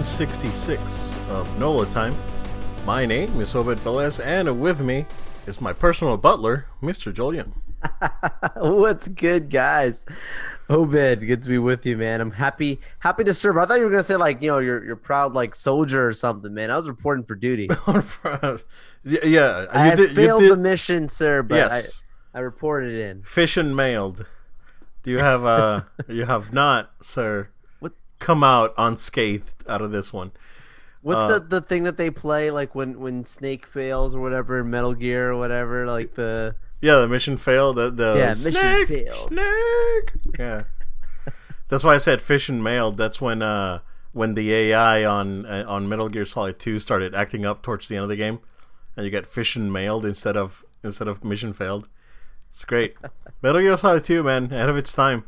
166 of NOLA Time. My name is Obed Velez, and with me is my personal butler, Mr. Joel Young. What's good, guys? Obed, good to be with you, man. I'm happy happy to serve. I thought you were gonna say like you know you're you're proud like soldier or something, man. I was reporting for duty. yeah, I did, failed the mission, sir, but yes. I, I reported in. Fission mailed. Do you have uh you have not, sir? Come out unscathed out of this one? What's Uh, the the thing that they play like when when Snake fails or whatever in Metal Gear or whatever like the Yeah, the mission failed. The, the Yeah, mission snake, fails. Snake. Yeah, that's why I said fission mailed. That's when uh when the AI on uh, on Metal Gear Solid Two started acting up towards the end of the game, and you get fission mailed instead of instead of mission failed. It's great. Metal Gear Solid Two, man, ahead of its time.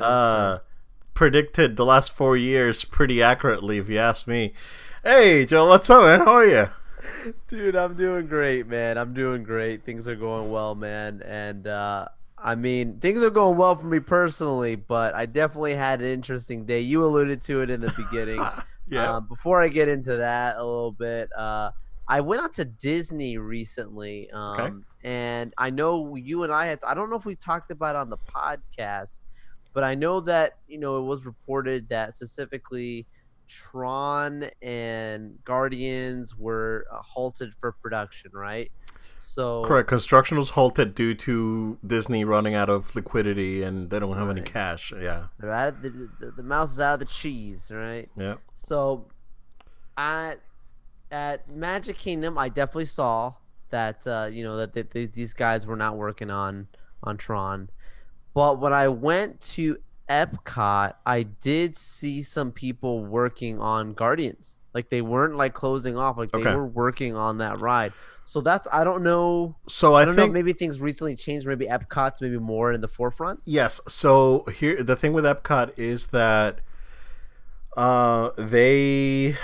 Uh, predicted the last four years pretty accurately, if you ask me. Hey, Joe, what's up, man? How are you? Dude, I'm doing great, man. I'm doing great. Things are going well, man. And uh I mean, things are going well for me personally, but I definitely had an interesting day. You alluded to it in the beginning. Yeah. Um, before I get into that a little bit, uh, I went out to Disney recently, um, Okay. and I know you and I had. I don't know if we've talked about it on the podcast, but I know that you know it was reported that specifically Tron and Guardians were uh, halted for production, right? So Correct. Construction was halted due to Disney running out of liquidity and they don't have any cash. Yeah. they're out of the, the, the mouse is out of the cheese, right? Yeah. So, at at Magic Kingdom, I definitely saw that uh, you know that th- these these guys were not working on on Tron, but when I went to Epcot, I did see some people working on Guardians. Like they weren't like closing off, like they Okay. were working on that ride. So that's I don't know. So I I, don't know. think if Maybe things recently changed. Maybe Epcot's maybe more in the forefront. yes. So here the thing with Epcot is that uh they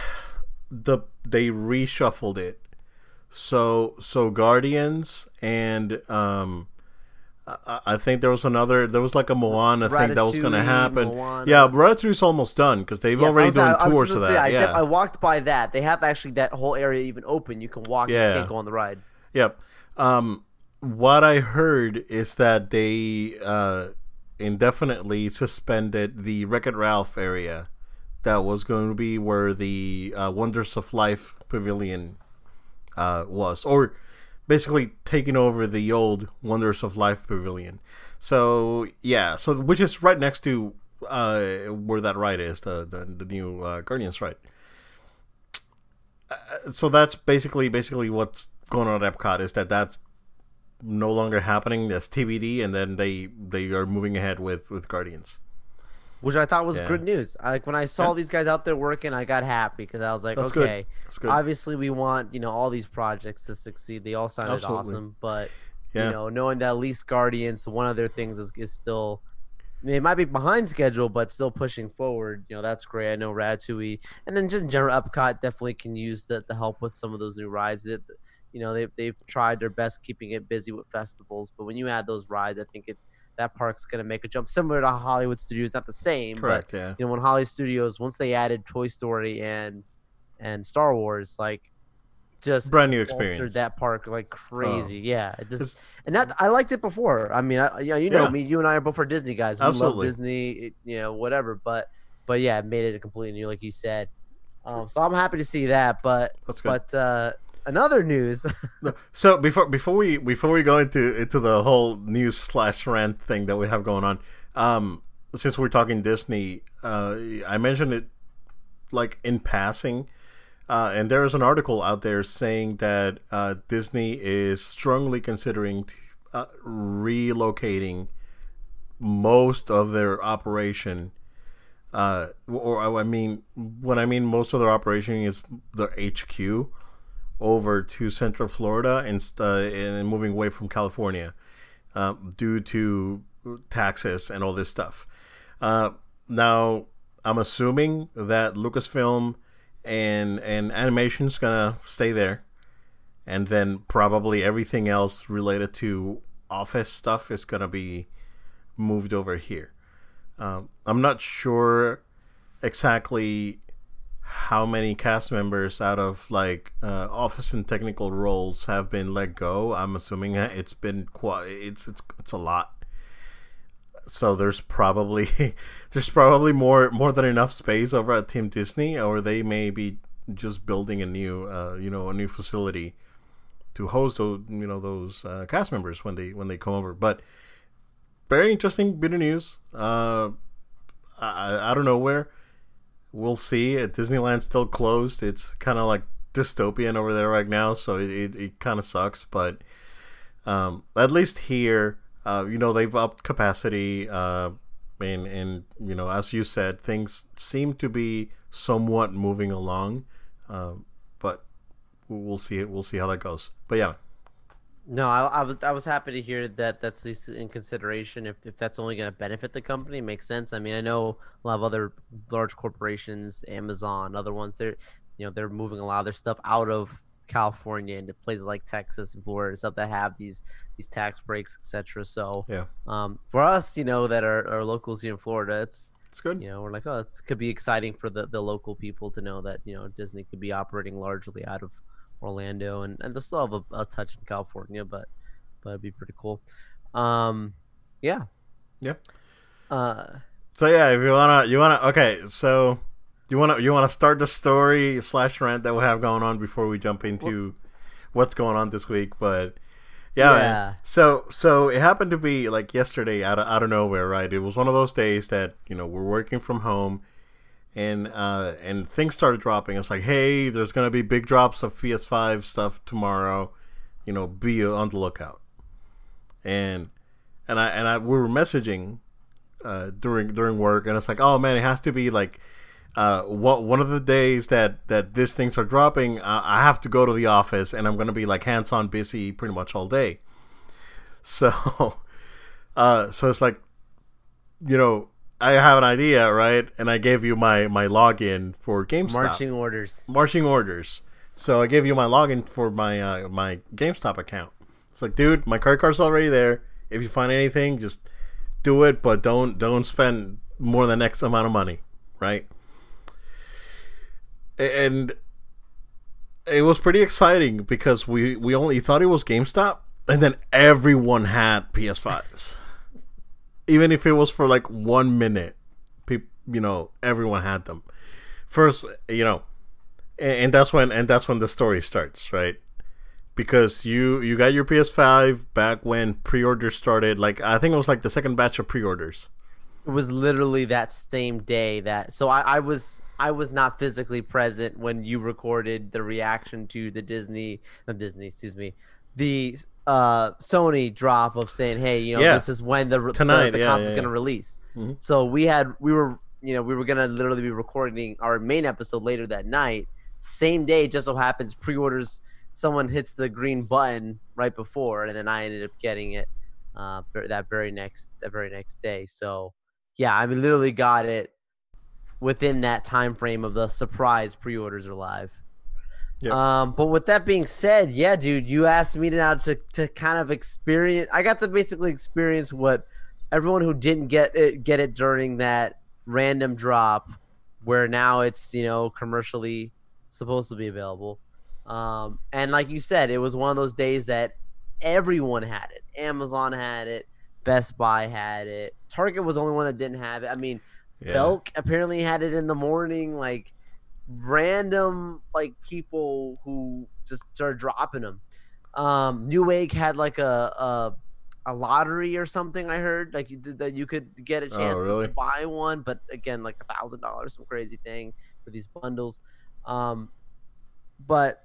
the they reshuffled it. So so Guardians and um I, I think there was another. There was like a Moana thing that was going to happen. Moana. Yeah, Ratatouille's almost done because they've Yes, already was- done I- tours of gonna say, that. I, yeah, def- I walked by that. They have actually that whole area even open. You can walk. Yeah. just can't go on the ride. Yep. Um, what I heard is that they uh, indefinitely suspended the Wreck It Ralph area. That was going to be where the uh, Wonders of Life Pavilion uh, was, or basically taking over the old Wonders of Life Pavilion. So yeah, so which is right next to uh, where that ride is, the the, the new uh, Guardians ride so that's basically basically what's going on at Epcot is that that's no longer happening. That's TBD, and then they they are moving ahead with with Guardians. Which I thought was Yeah. good news. I, like when I saw these guys out there working, I got happy because I was like, That's good. okay, That's good. obviously we want you know all these projects to succeed. They all sounded Absolutely. awesome, but Yeah. you know, knowing that at least Guardians, one of their things is, is still. I mean, it might be behind schedule, but still pushing forward. You know, that's great. I know Ratatouille, and then just in general, Epcot definitely can use the, the help with some of those new rides. That you know, they've they've tried their best keeping it busy with festivals, but when you add those rides, I think it that park's gonna make a jump. Similar to Hollywood Studios, not the same, but Correct. Yeah. you know when Hollywood Studios once they added Toy Story and and Star Wars, like just Brand new experience. that park like crazy. yeah, it just It's- and that I liked it before. I mean, I, you know, you know Yeah. me, you and I are both for Disney guys. We Absolutely. love Disney, it- you know, whatever. But but yeah, it made it a completely new, like you said. Um, so I'm happy to see that. But but uh, another news. So before before we before we go into into the whole news slash rant thing that we have going on, um, since we're talking Disney, uh, I mentioned it like in passing, uh, and there is an article out there saying that uh, Disney is strongly considering t- uh, relocating most of their operation. Uh, or I mean, what I mean most of their operation is their HQ over to Central Florida and uh, and moving away from California uh, due to taxes and all this stuff. Uh, now, I'm assuming that Lucasfilm and and animation's gonna stay there, and then probably everything else related to office stuff is gonna be moved over here. Um, I'm not sure exactly how many cast members out of like uh, office and technical roles have been let go. I'm assuming it's been quite it's it's it's a lot. So there's probably there's probably more more than enough space over at Team Disney, or they may be just building a new uh, you know a new facility to host those you know those uh, cast members when they when they come over. But very interesting bit of news. Uh, don't know where we'll see. Disneyland's still closed. It's kind of like dystopian over there right now, so it, it, it kind of sucks. But um, at least here, uh, you know, they've upped capacity. Uh, and, and, you know, as you said, things seem to be somewhat moving along. Uh, but we'll see. We'll see how that goes. But yeah. No, I, I, was I was happy to hear that that's least in consideration. If, if that's only going to benefit the company, it makes sense. I mean, I know a lot of other large corporations, Amazon, other ones, they're you know they're moving a lot of their stuff out of California into places like Texas and Florida, stuff that have these these tax breaks, etc. So yeah, um, for us, you know, that are, are locals here in Florida, it's it's good. You know, we're like, oh, this could be exciting for the the local people to know that you know Disney could be operating largely out of Orlando, and and they'll still have a, a touch in California, but but it'd be pretty cool. Um, yeah, yeah. Uh, so yeah, if you wanna, you wanna, okay, so you wanna, you wanna start the story slash rant that we have going on before we jump into what's going on this week, but. Yeah, yeah. So so it happened to be like yesterday out of out of nowhere, right? It was one of those days that you know we're working from home, and uh, and things started dropping. It's like, hey, there's gonna be big drops of PS5 stuff tomorrow. You know, be on the lookout. And and I and I we were messaging uh, during during work, and it's like, oh man, it has to be like uh, what one of the days that that these things are dropping. I have to go to the office, and I'm gonna be like hands on busy pretty much all day. So, uh, so it's like, you know, I have an idea, right? And I gave you my my login for GameStop. Marching orders. Marching orders. So I gave you my login for my uh, my GameStop account. It's like, dude, my credit card's already there. If you find anything, just do it, but don't don't spend more than X amount of money, right? And it was pretty exciting because we we only thought it was GameStop, and then everyone had PS5s even if it was for like one minute, people, you know, everyone had them. First, you know, and, and that's when and that's when the story starts, right? Because you you got your PS5 back when pre-orders started. Like I think it was like the second batch of pre-orders. It was literally that same day that so I, I was I was not physically present when you recorded the reaction to the Disney not Disney, excuse me, the uh, Sony drop of saying, "Hey, you know, yeah. this is when the Tonight, the, the yeah, console's yeah, going to release." Mm-hmm. So we had we were you know we were going to literally be recording our main episode later that night. Same day, just so happens pre-orders. Someone hits the green button right before, and then I ended up getting it uh, that very next that very next day. So yeah, I mean, literally got it within that time frame of the surprise pre-orders are live. Yep. Um, but with that being said, yeah, dude, you asked me to now to, to kind of experience. I got to basically experience what everyone who didn't get it get it during that random drop, where now it's you know commercially supposed to be available. Um, and like you said, it was one of those days that everyone had it. Amazon had it, Best Buy had it, Target was the only one that didn't have it. I mean, yeah. Belk apparently had it in the morning, like random like people who just started dropping them. Um, Newegg had like a, a a lottery or something. I heard like you did that you could get a oh, chance oh, really? to buy one, but again, like a thousand dollars, some crazy thing for these bundles. Um, but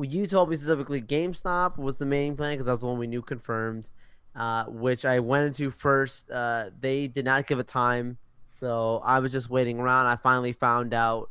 you told me specifically GameStop was the main plan because that was the one we knew confirmed. Uh, which I went into first. Uh, they did not give a time, so I was just waiting around. I finally found out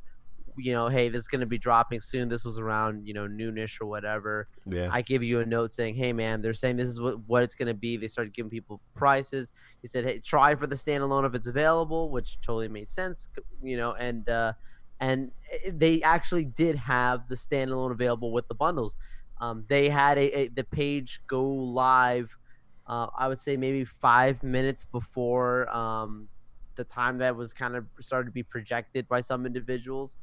you know, hey, this is going to be dropping soon. This was around, you know, noonish or whatever. Yeah. I give you a note saying, hey, man, they're saying this is what, what it's going to be. They started giving people prices. He said, hey, try for the standalone if it's available, which totally made sense, you know, and, uh, and they actually did have the standalone available with the bundles. Um, they had a, a, the page go live. Uh, I would say maybe five minutes before um, the time that was kind of started to be projected by some individuals.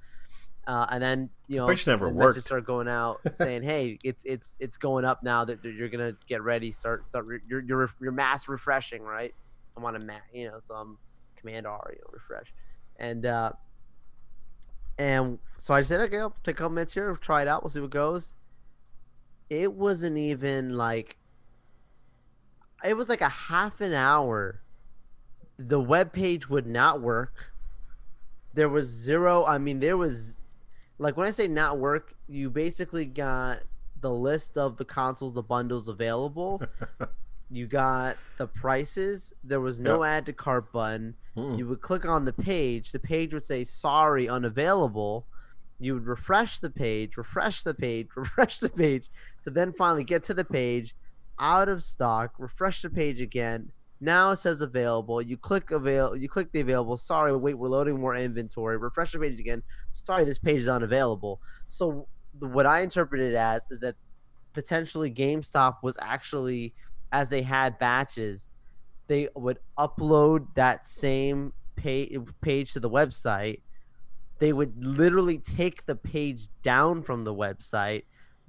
Uh, and then you know, Which never worked. start going out saying, "Hey, it's it's it's going up now that that you're gonna get ready. Start start re- your your your mass refreshing, right? I'm on a Mac, you know, so I'm Command R, you know, refresh, and uh, and so I said, okay, I'll take a couple minutes here, try it out, we'll see what goes. It wasn't even like it was like a half an hour. The web page would not work. There was zero. I mean, there was like when I say not work, you basically got the list of the consoles, the bundles available. you got the prices. There was no add to cart button. Mm. You would click on the page. The page would say sorry, unavailable. You would refresh the page, refresh the page, refresh the page to then finally get to the page out of stock, refresh the page again. Now it says available. You click avail you click the available. Sorry, wait, we're loading more inventory. Refresh the page again. Sorry, this page is unavailable. So what I interpret it as is that potentially GameStop was actually as they had batches, they would upload that same page page to the website. They would literally take the page down from the website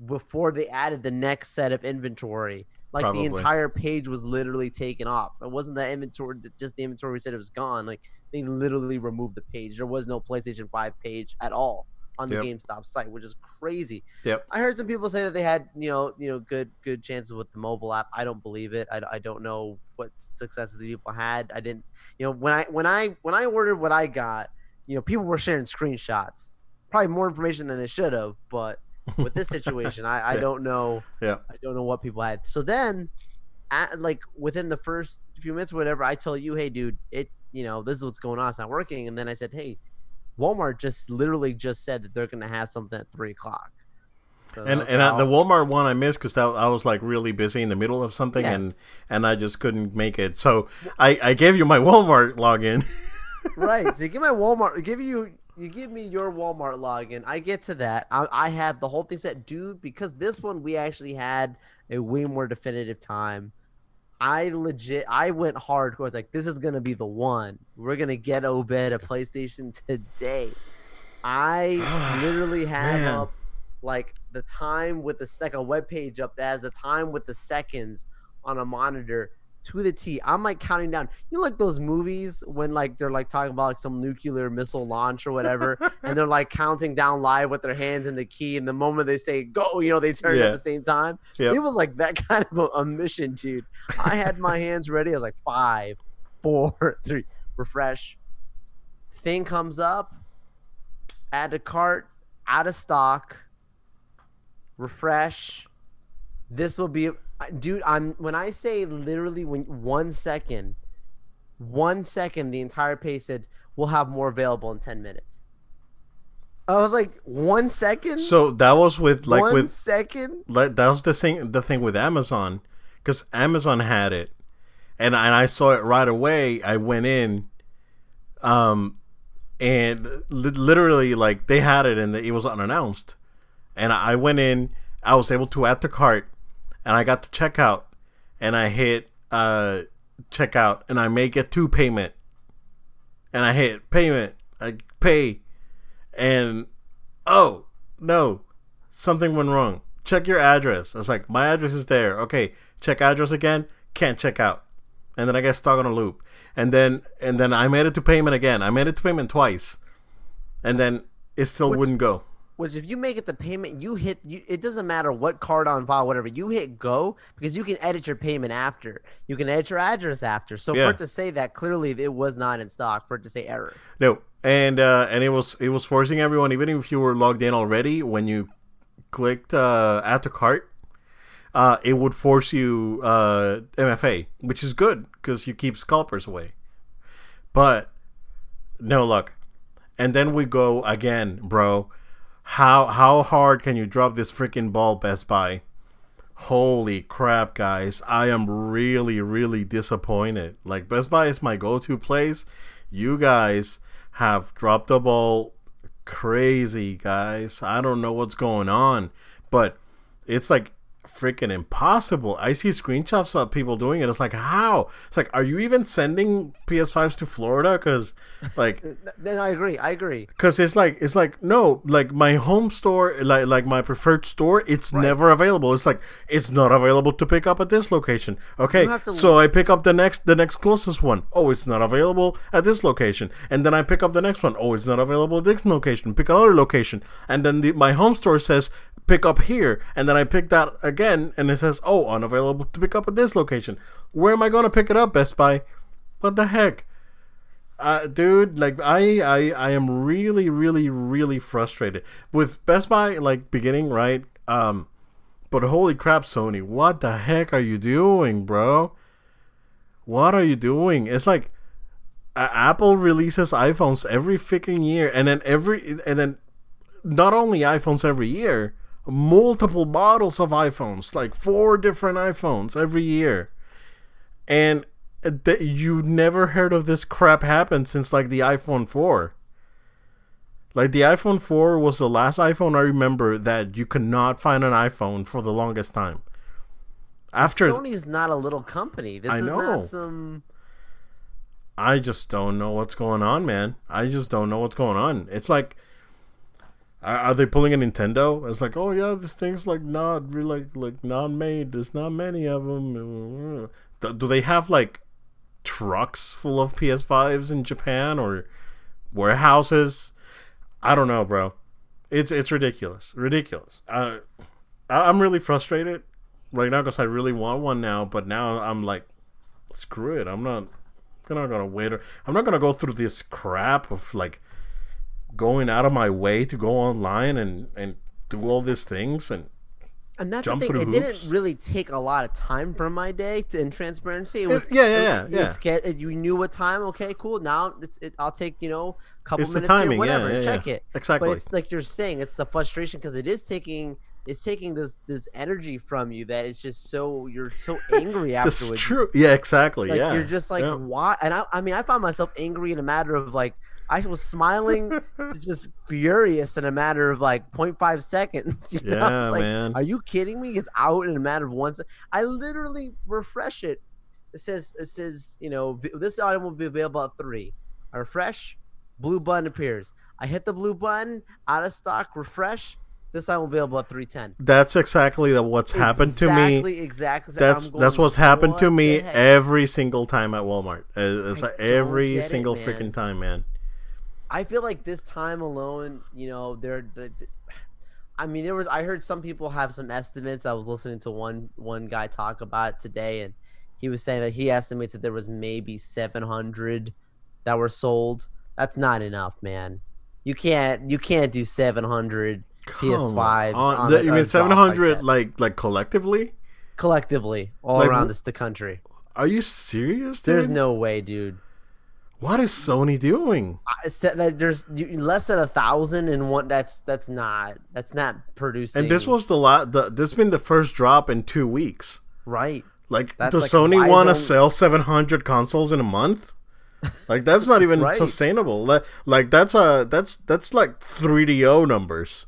before they added the next set of inventory. Like Probably. the entire page was literally taken off. It wasn't the inventory, just the inventory we said it was gone. Like they literally removed the page. There was no PlayStation 5 page at all on the Yep. GameStop site, which is crazy. Yep. I heard some people say that they had, you know, you know, good good chances with the mobile app. I don't believe it. I, I don't know what successes the people had. I didn't, you know, when I when I when I ordered what I got, you know, people were sharing screenshots, probably more information than they should have. But with this situation, I, I Yeah. don't know. Yeah. I don't know what people had. So then, at, like within the first few minutes, whatever, I tell you, hey, dude, it, you know, this is what's going on. It's not working. And then I said, hey, Walmart just literally just said that they're going to have something at three o'clock. So And and how- the Walmart one I missed because I was like really busy in the middle of something Yes. and and I just couldn't make it. So I I gave you my Walmart login. right. So you give my Walmart, give you, you give me your Walmart login. I get to that. I, I have the whole thing set, dude. Because this one we actually had a way more definitive time. I legit, I went hardcore. I was like, this is gonna be the one. We're gonna get Obed a PlayStation today. I literally have Man. up like the time with the second web page up that has the time with the seconds on a monitor to the T. I'm like counting down. You know, like those movies when like they're like talking about like some nuclear missile launch or whatever, and they're like counting down live with their hands in the key, and the moment they say go, you know, they turn Yeah. at the same time. Yep. It was like that kind of a, a mission, dude. I had my hands ready. I was like five, four, three, refresh. Thing comes up, add to cart, out of stock, refresh. This will be, dude. I'm when I say literally when one second, one second, the entire page said we'll have more available in ten minutes. I was like, one second, so that was with like one with second. like that was the thing the thing with Amazon because Amazon had it and and I saw it right away. I went in, um, and li- literally like they had it and it was unannounced, and I went in. I was able to add to cart, and I got to checkout, and I hit uh checkout, and I make a two payment, and I hit payment, I pay, and oh no, something went wrong. Check your address. I was like, my address is there. Okay, check address again. Can't check out. And then I get stuck on a loop. And then and then I made it to payment again. I made it to payment twice. And then it still Which- wouldn't go. Was if you make it the payment, you hit you. It doesn't matter what card on file, whatever. You hit go because you can edit your payment after. You can edit your address after. So Yeah. for it to say that clearly it was not in stock, for it to say error. No. And uh, and it was it was forcing everyone, even if you were logged in already, when you clicked uh, add to cart, uh, it would force you uh, MFA, which is good because you keep scalpers away. But no luck. And then we go again, bro. How how hard can you drop this freaking ball, Best Buy? Holy crap, guys! I am really really disappointed. Like Best Buy is my go-to place. You guys have dropped the ball crazy, guys. I don't know what's going on, but it's like freaking impossible. I see screenshots of people doing it. It's like, how? It's like, are you even sending PS5s to Florida? Because, like, then I agree. I agree. Because it's like, it's like, no, like my home store, like like my preferred store, it's right. never available. It's like it's not available to pick up at this location. Okay, so I pick up the next the next closest one. Oh, it's not available at this location, and then I pick up the next one. Oh, it's not available at this location. Pick another location, and then the, my home store says pick up here, and then I pick that again, and it says, oh, unavailable to pick up at this location. Where am I to pick it up, Best Buy? What the heck? Uh, dude, like I, I, I am really, really, really frustrated with Best Buy. Like beginning right, um, but holy crap, Sony, what the heck are you doing, bro? What are you doing? It's like uh, Apple releases iPhones every freaking year, and then every, and then not only iPhones every year, multiple models of iPhones, like four different iPhones every year. And th- you never heard of this crap happen since like the iPhone 4. Like the iPhone 4 was the last iPhone I remember that you could not find an iPhone for the longest time. After Sony's not a little company. This I is know. not some I just don't know what's going on, man. I just don't know what's going on. It's like are, they pulling a Nintendo? It's like, oh yeah, this thing's like not really like, like not made. There's not many of them. Do, they have like trucks full of PS5s in Japan or warehouses? I don't know, bro. It's it's ridiculous, ridiculous. Uh, I'm really frustrated right now because I really want one now, but now I'm like, screw it. I'm not. I'm not gonna wait. I'm not gonna go through this crap of like going out of my way to go online and and do all these things and and that's jump the thing. It hoops. didn't really take a lot of time from my day to, in transparency. It was yeah, yeah, yeah. yeah. It's get, you knew what time. Okay, cool. Now it's it, I'll take you know a couple it's minutes timing, here, whatever, yeah, yeah, check it. Exactly. But it's like you're saying, it's the frustration because it is taking it's taking this this energy from you that it's just so you're so angry afterwards. That's true. Yeah, exactly. Like, yeah. You're just like why? And I I mean I found myself angry in a matter of like I was smiling to just furious in a matter of like 0.5 seconds. You know? Yeah, like, man. Are you kidding me? It's out in a matter of one second. I literally refresh it. It says, it says, you know, this item will be available at three. I refresh, blue button appears. I hit the blue button, out of stock, refresh. This item will be available at three ten. That's exactly what's exactly, happened to me. Exactly, exactly. That's that's what's happened to me every single time at Walmart. Uh, it's like every single it, freaking time, man. I feel like this time alone, you know, there. I mean, there was. I heard some people have some estimates. I was listening to one one guy talk about today, and he was saying that he estimates that there was maybe 700 that were sold. That's not enough, man. You can't. You can't do 700 Come PS5s. On. On the, you mean 700 like, like, like collectively? Collectively, all like, around this the country. Are you serious? Dude? There's no way, dude. What is Sony doing? that there's less than a thousand and one. That's that's not that's not producing. And this was the lot. The, this been the first drop in two weeks. Right. Like, that's does like, Sony want to sell seven hundred consoles in a month? Like that's not even right. sustainable. Like, like that's a that's that's like 3DO numbers.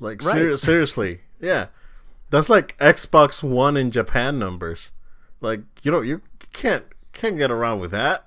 Like right. ser- seriously, yeah, that's like Xbox One in Japan numbers. Like you know you can't can't get around with that.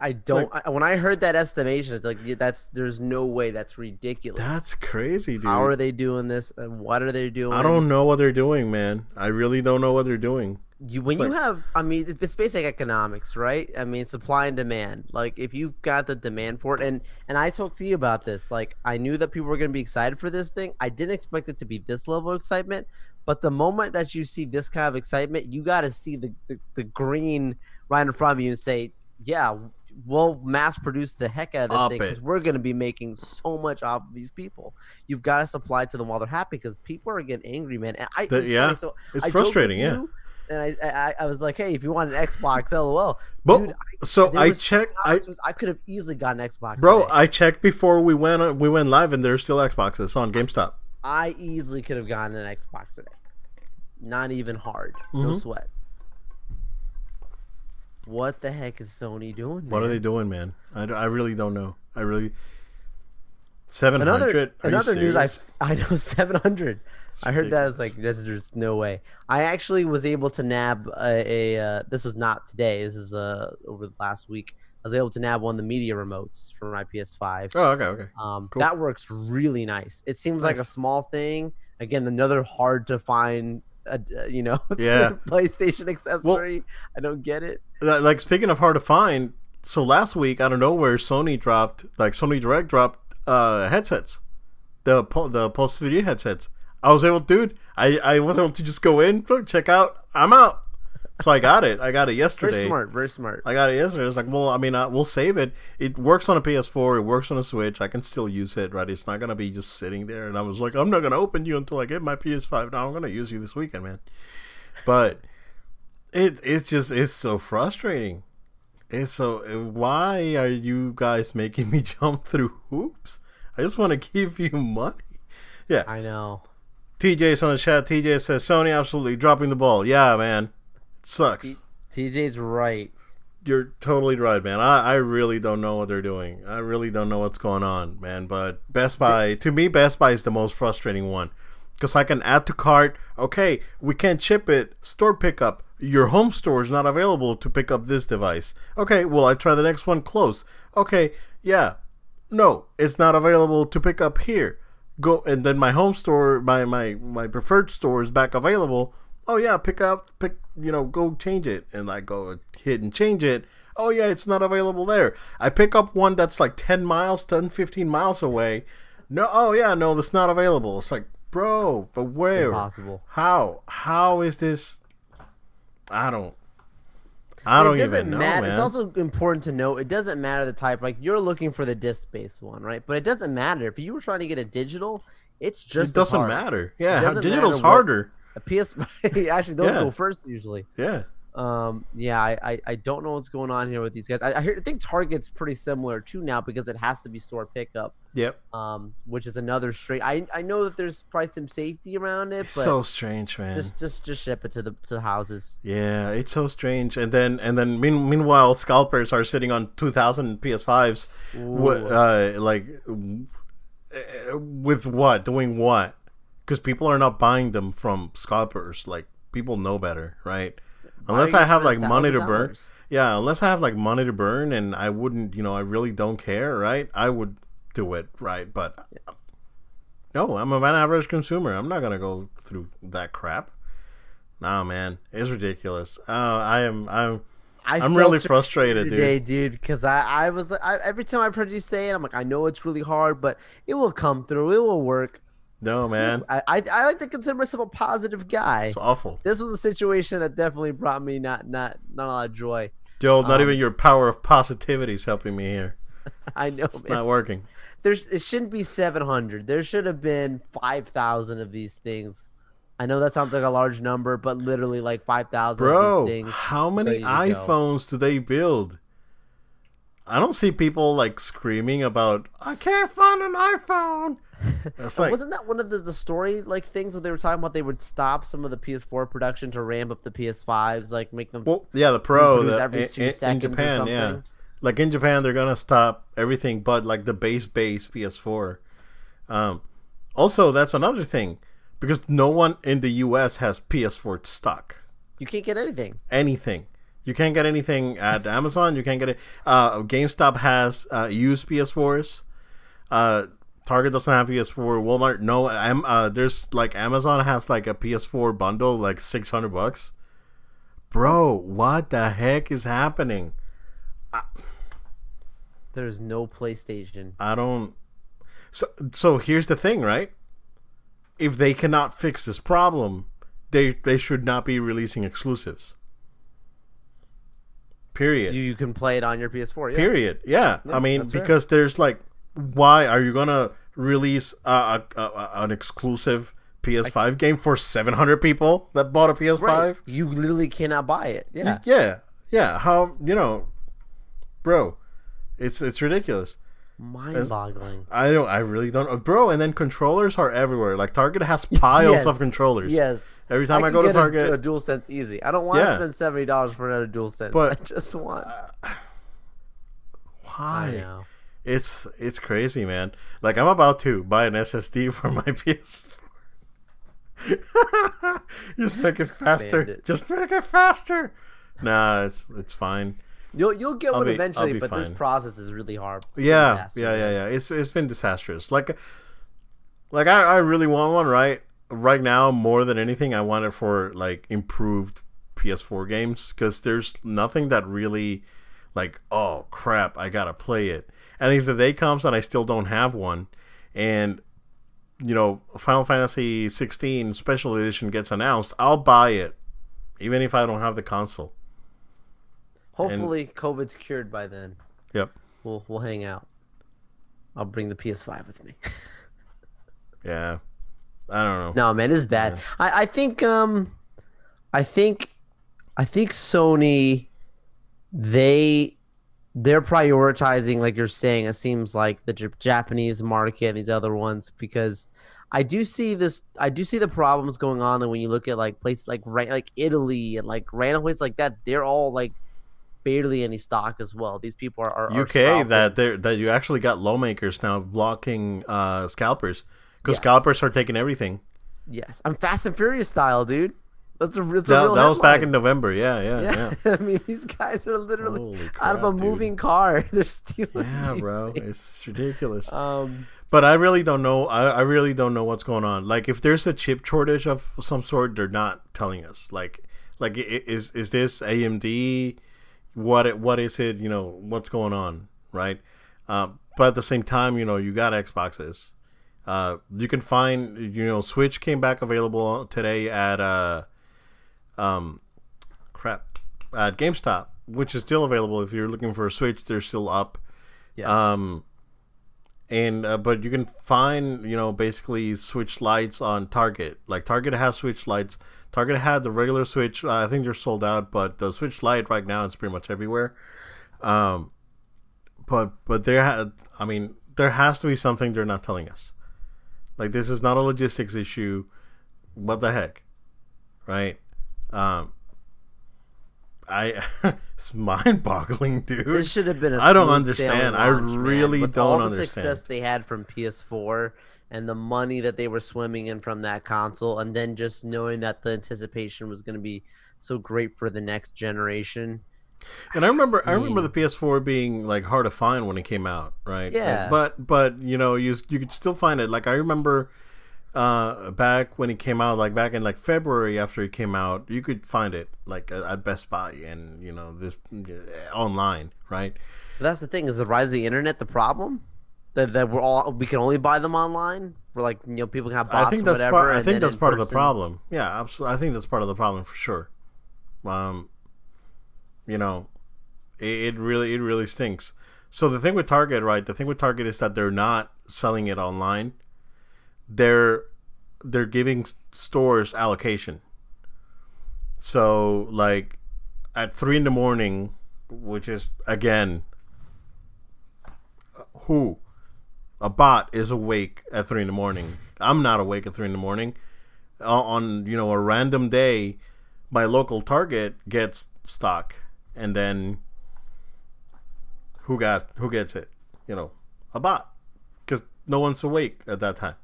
I don't. Like, I, when I heard that estimation, it's like that's there's no way that's ridiculous. That's crazy, dude. How are they doing this? And what are they doing? I don't know what they're doing, man. I really don't know what they're doing. You, when you have, I mean, it's basic economics, right? I mean, supply and demand. Like, if you've got the demand for it, and and I talked to you about this. Like, I knew that people were going to be excited for this thing. I didn't expect it to be this level of excitement. But the moment that you see this kind of excitement, you got to see the, the the green right in front of you and say, yeah, we'll mass produce the heck out of this Up thing because we're going to be making so much off of these people. You've got to supply to them while they're happy because people are getting angry, man. And I, the, it's yeah, so it's I frustrating, yeah. You, and I, I, I was like, hey, if you want an Xbox, lol. But Dude, I, so I checked. I, I could have easily gotten Xbox. Bro, today. I checked before we went we went live, and there's still Xboxes on GameStop. I easily could have gotten an Xbox today. Not even hard. Mm-hmm. No sweat. What the heck is Sony doing? What are they doing, man? I, I really don't know. I really. seven hundred. Another another news I I know seven hundred. I heard that as like this, there's no way. I actually was able to nab a, a uh, this was not today. This is uh over the last week. I was able to nab one of the media remotes for my PS5. Oh, okay, okay. Um, Cool. that works really nice. It seems like a small thing. Again, another hard to find. Uh, you know, Yeah. PlayStation accessory. I don't get it. Like speaking of hard to find, so last week out of nowhere, Sony dropped like Sony Direct dropped uh headsets, the the Pulse 3D headsets. I was able, dude. I I was able to just go in, check out. I'm out. So I got it. I got it yesterday. Very smart. Very smart. I got it yesterday. It's like, well, I mean, uh, we'll save it. It works on a PS4. It works on a Switch. I can still use it, right? It's not gonna be just sitting there. And I was like, I'm not gonna open you until I get my PS5. Now I'm gonna use you this weekend, man. But it it's just it's so frustrating. It's so why are you guys making me jump through hoops? I just want to give you money. Yeah, I know. TJ's on the chat. TJ says Sony absolutely dropping the ball. Yeah, man, sucks. TJ's right. You're totally right, man. I, I really don't know what they're doing. I really don't know what's going on, man. But Best Buy, to me, Best Buy is the most frustrating one. Because I can add to cart, okay, we can't ship it, store pickup. Your home store is not available to pick up this device. Okay, well, I try the next one close. Okay, yeah. No, it's not available to pick up here. Go and then my home store, my my my preferred store is back available. Oh yeah, pick up, pick you know, go change it, and I go hit and change it. Oh yeah, it's not available there. I pick up one that's like 10 miles, 10, 15 miles away. No, oh yeah, no, that's not available. It's like, bro, but where? Impossible. How? How is this? I don't. I don't it doesn't even know, matter. man. It's also important to note it doesn't matter the type. Like you're looking for the disc-based one, right? But it doesn't matter if you were trying to get a digital. It's just as doesn't hard. matter. Yeah, digital's matter harder. A PS actually those Yeah. go first usually. Yeah. Um, yeah, I, I, I don't know what's going on here with these guys. I, I, hear, I think Target's pretty similar too now because it has to be store pickup. Yep. Um, which is another straight. I I know that there's probably some safety around it, It's but so strange, man. just just just ship it to the to the houses. Yeah, it's so strange. And then and then mean, meanwhile, scalpers are sitting on two thousand PS5s. What, uh, like uh, with what? Doing what? Because people are not buying them from scalpers. Like people know better, right? Unless I have like money to burn. Yeah, unless I have like money to burn, and I wouldn't, you know, I really don't care, right? I would do it, right? But no, I'm an average consumer. I'm not gonna go through that crap. Nah, man, it's ridiculous. Uh, I am, I'm, I I'm really frustrated, dude. today, dude. Because I, I was I, every time I heard you say it, I'm like, I know it's really hard, but it will come through. It will work. No, man, I, I, I like to consider myself a positive guy. it's awful. This was a situation that definitely brought me not not not a lot of joy. Joel, not Um, even your power of positivity is helping me here. I know, It's man. not working. There's it shouldn't be 700. There should have been 5,000 of these things. I know that sounds like a large number, but literally like 5,000 of Bro, these things. how many to go. iPhones do they build? I don't see people like screaming about I can't find an iPhone. That's like Wasn't that one of the, the story like things where they were talking about they would stop some of the PS4 production to ramp up the PS5s, like make them well, yeah, the Pro the, every in, two in- in seconds or Japan, yeah. Like in Japan, they're gonna stop everything but like the base base PS4. Um, also, that's another thing because no one in the U.S. has PS4 stock. You can't get anything. anything. You can't get anything at Amazon. You can't get it. Uh, GameStop has uh, used PS4s. Uh, Target doesn't have PS4. Walmart no. Am, uh, there's like Amazon has like a PS4 bundle like six hundred bucks. Bro, what the heck is happening? There's no PlayStation. I don't. So so here's the thing, right? If they cannot fix this problem, they they should not be releasing exclusives. Period. You, you can play it on your PS4. Yeah. Period. Yeah, I mean because there's like, why are you gonna release a, a, a, an exclusive PS5 game for 700 people that bought a PS5? Right. You literally cannot buy it. Yeah. Yeah, yeah. How you know, bro? It's it's ridiculous. Mind-boggling. I don't. I really don't, uh, bro. And then controllers are everywhere. Like Target has piles Yes. of controllers. Yes. Every time I, can go to get a- Target, a, DualSense easy. I don't want Yeah. to spend seventy dollars for another DualSense. But- I just want. I why? It's it's crazy, man. Like I'm about to buy an SSD for my PS4. Just make it faster. it. Just make it faster. Nah, it's it's fine. You'll you'll get I'll one be- eventually, but this process is really hard. Yeah, yeah, yeah, yeah. It's it's been disastrous. Like, like I, I really want one right right now more than anything. I want it for like improved PS4 games because there's nothing that really like oh crap I gotta play it. And if the day comes and I still don't have one, and you know Final Fantasy 16 Special Edition gets announced, I'll buy it, even if I don't have the console. Hopefully, COVID's cured by then. Yep. We'll we'll hang out. I'll bring the PS5 with me. Yeah. I don't know. No, man, it's bad. I, I think um I think I think Sony they they're prioritizing like you're saying it seems like the J- Japanese market and these other ones because I do see this I do see the problems going on and when you look at like places like ra- like Italy and like random places like that they're all like barely any stock as well. These people are, are are UK scalping. that there that you actually got lawmakers now blocking uh, scalpers because Yes. scalpers are taking everything. yes, I'm Fast and Furious style, dude. That's a, it's a That, real that was back in November. Yeah, yeah, yeah. Yeah, I mean these guys are literally Holy out of a dude. moving car. They're stealing. Yeah, bro, things. it's ridiculous. Um, But I really don't know. I, I really don't know what's going on. Like, if there's a chip shortage of some sort, they're not telling us. Like, like is is this AMD? What it, what is it? You know, what's going on, right? Uh, but at the same time, you know, you got Xboxes. Uh, you can find, you know, Switch came back available today at uh, um, crap, at GameStop, which is still available if you're looking for a Switch. They're still up. yeah, Um, and uh, but you can find you know basically Switch lights on Target. Like Target has Switch lights. Target had the regular Switch. Uh, I think they're sold out, but the Switch light right now is pretty much everywhere. Um, but but there had I mean there has to be something they're not telling us. Like this is not a logistics issue. What the heck, right? Um, I it's mind-boggling, dude. this should have been. a I don't understand. I launch, man. really With don't all the understand. success they had from PS4 and the money that they were swimming in from that console, and then just knowing that the anticipation was going to be so great for the next generation. And I remember, I remember the PS4 being like hard to find when it came out, right? Yeah. But but you know you you could still find it. Like I remember, uh, back when it came out, like back in like February after it came out, you could find it like at Best Buy and you know this online, right? But that's the thing: is the rise of the internet the problem? That that we're all we can only buy them online. We're like you know people can have bots I think that's whatever. part. I think that's part of the problem. Yeah, absolutely. I think that's part of the problem for sure. Um, you know, it, it really it really stinks. So the thing with Target, right? The thing with Target is that they're not selling it online. They're they're giving stores allocation. So like at three in the morning, which is again, who a bot is awake at three in the morning. I'm not awake at three in the morning. Uh, on you know a random day, my local Target gets stock, and then who got who gets it? You know, a bot, because no one's awake at that time.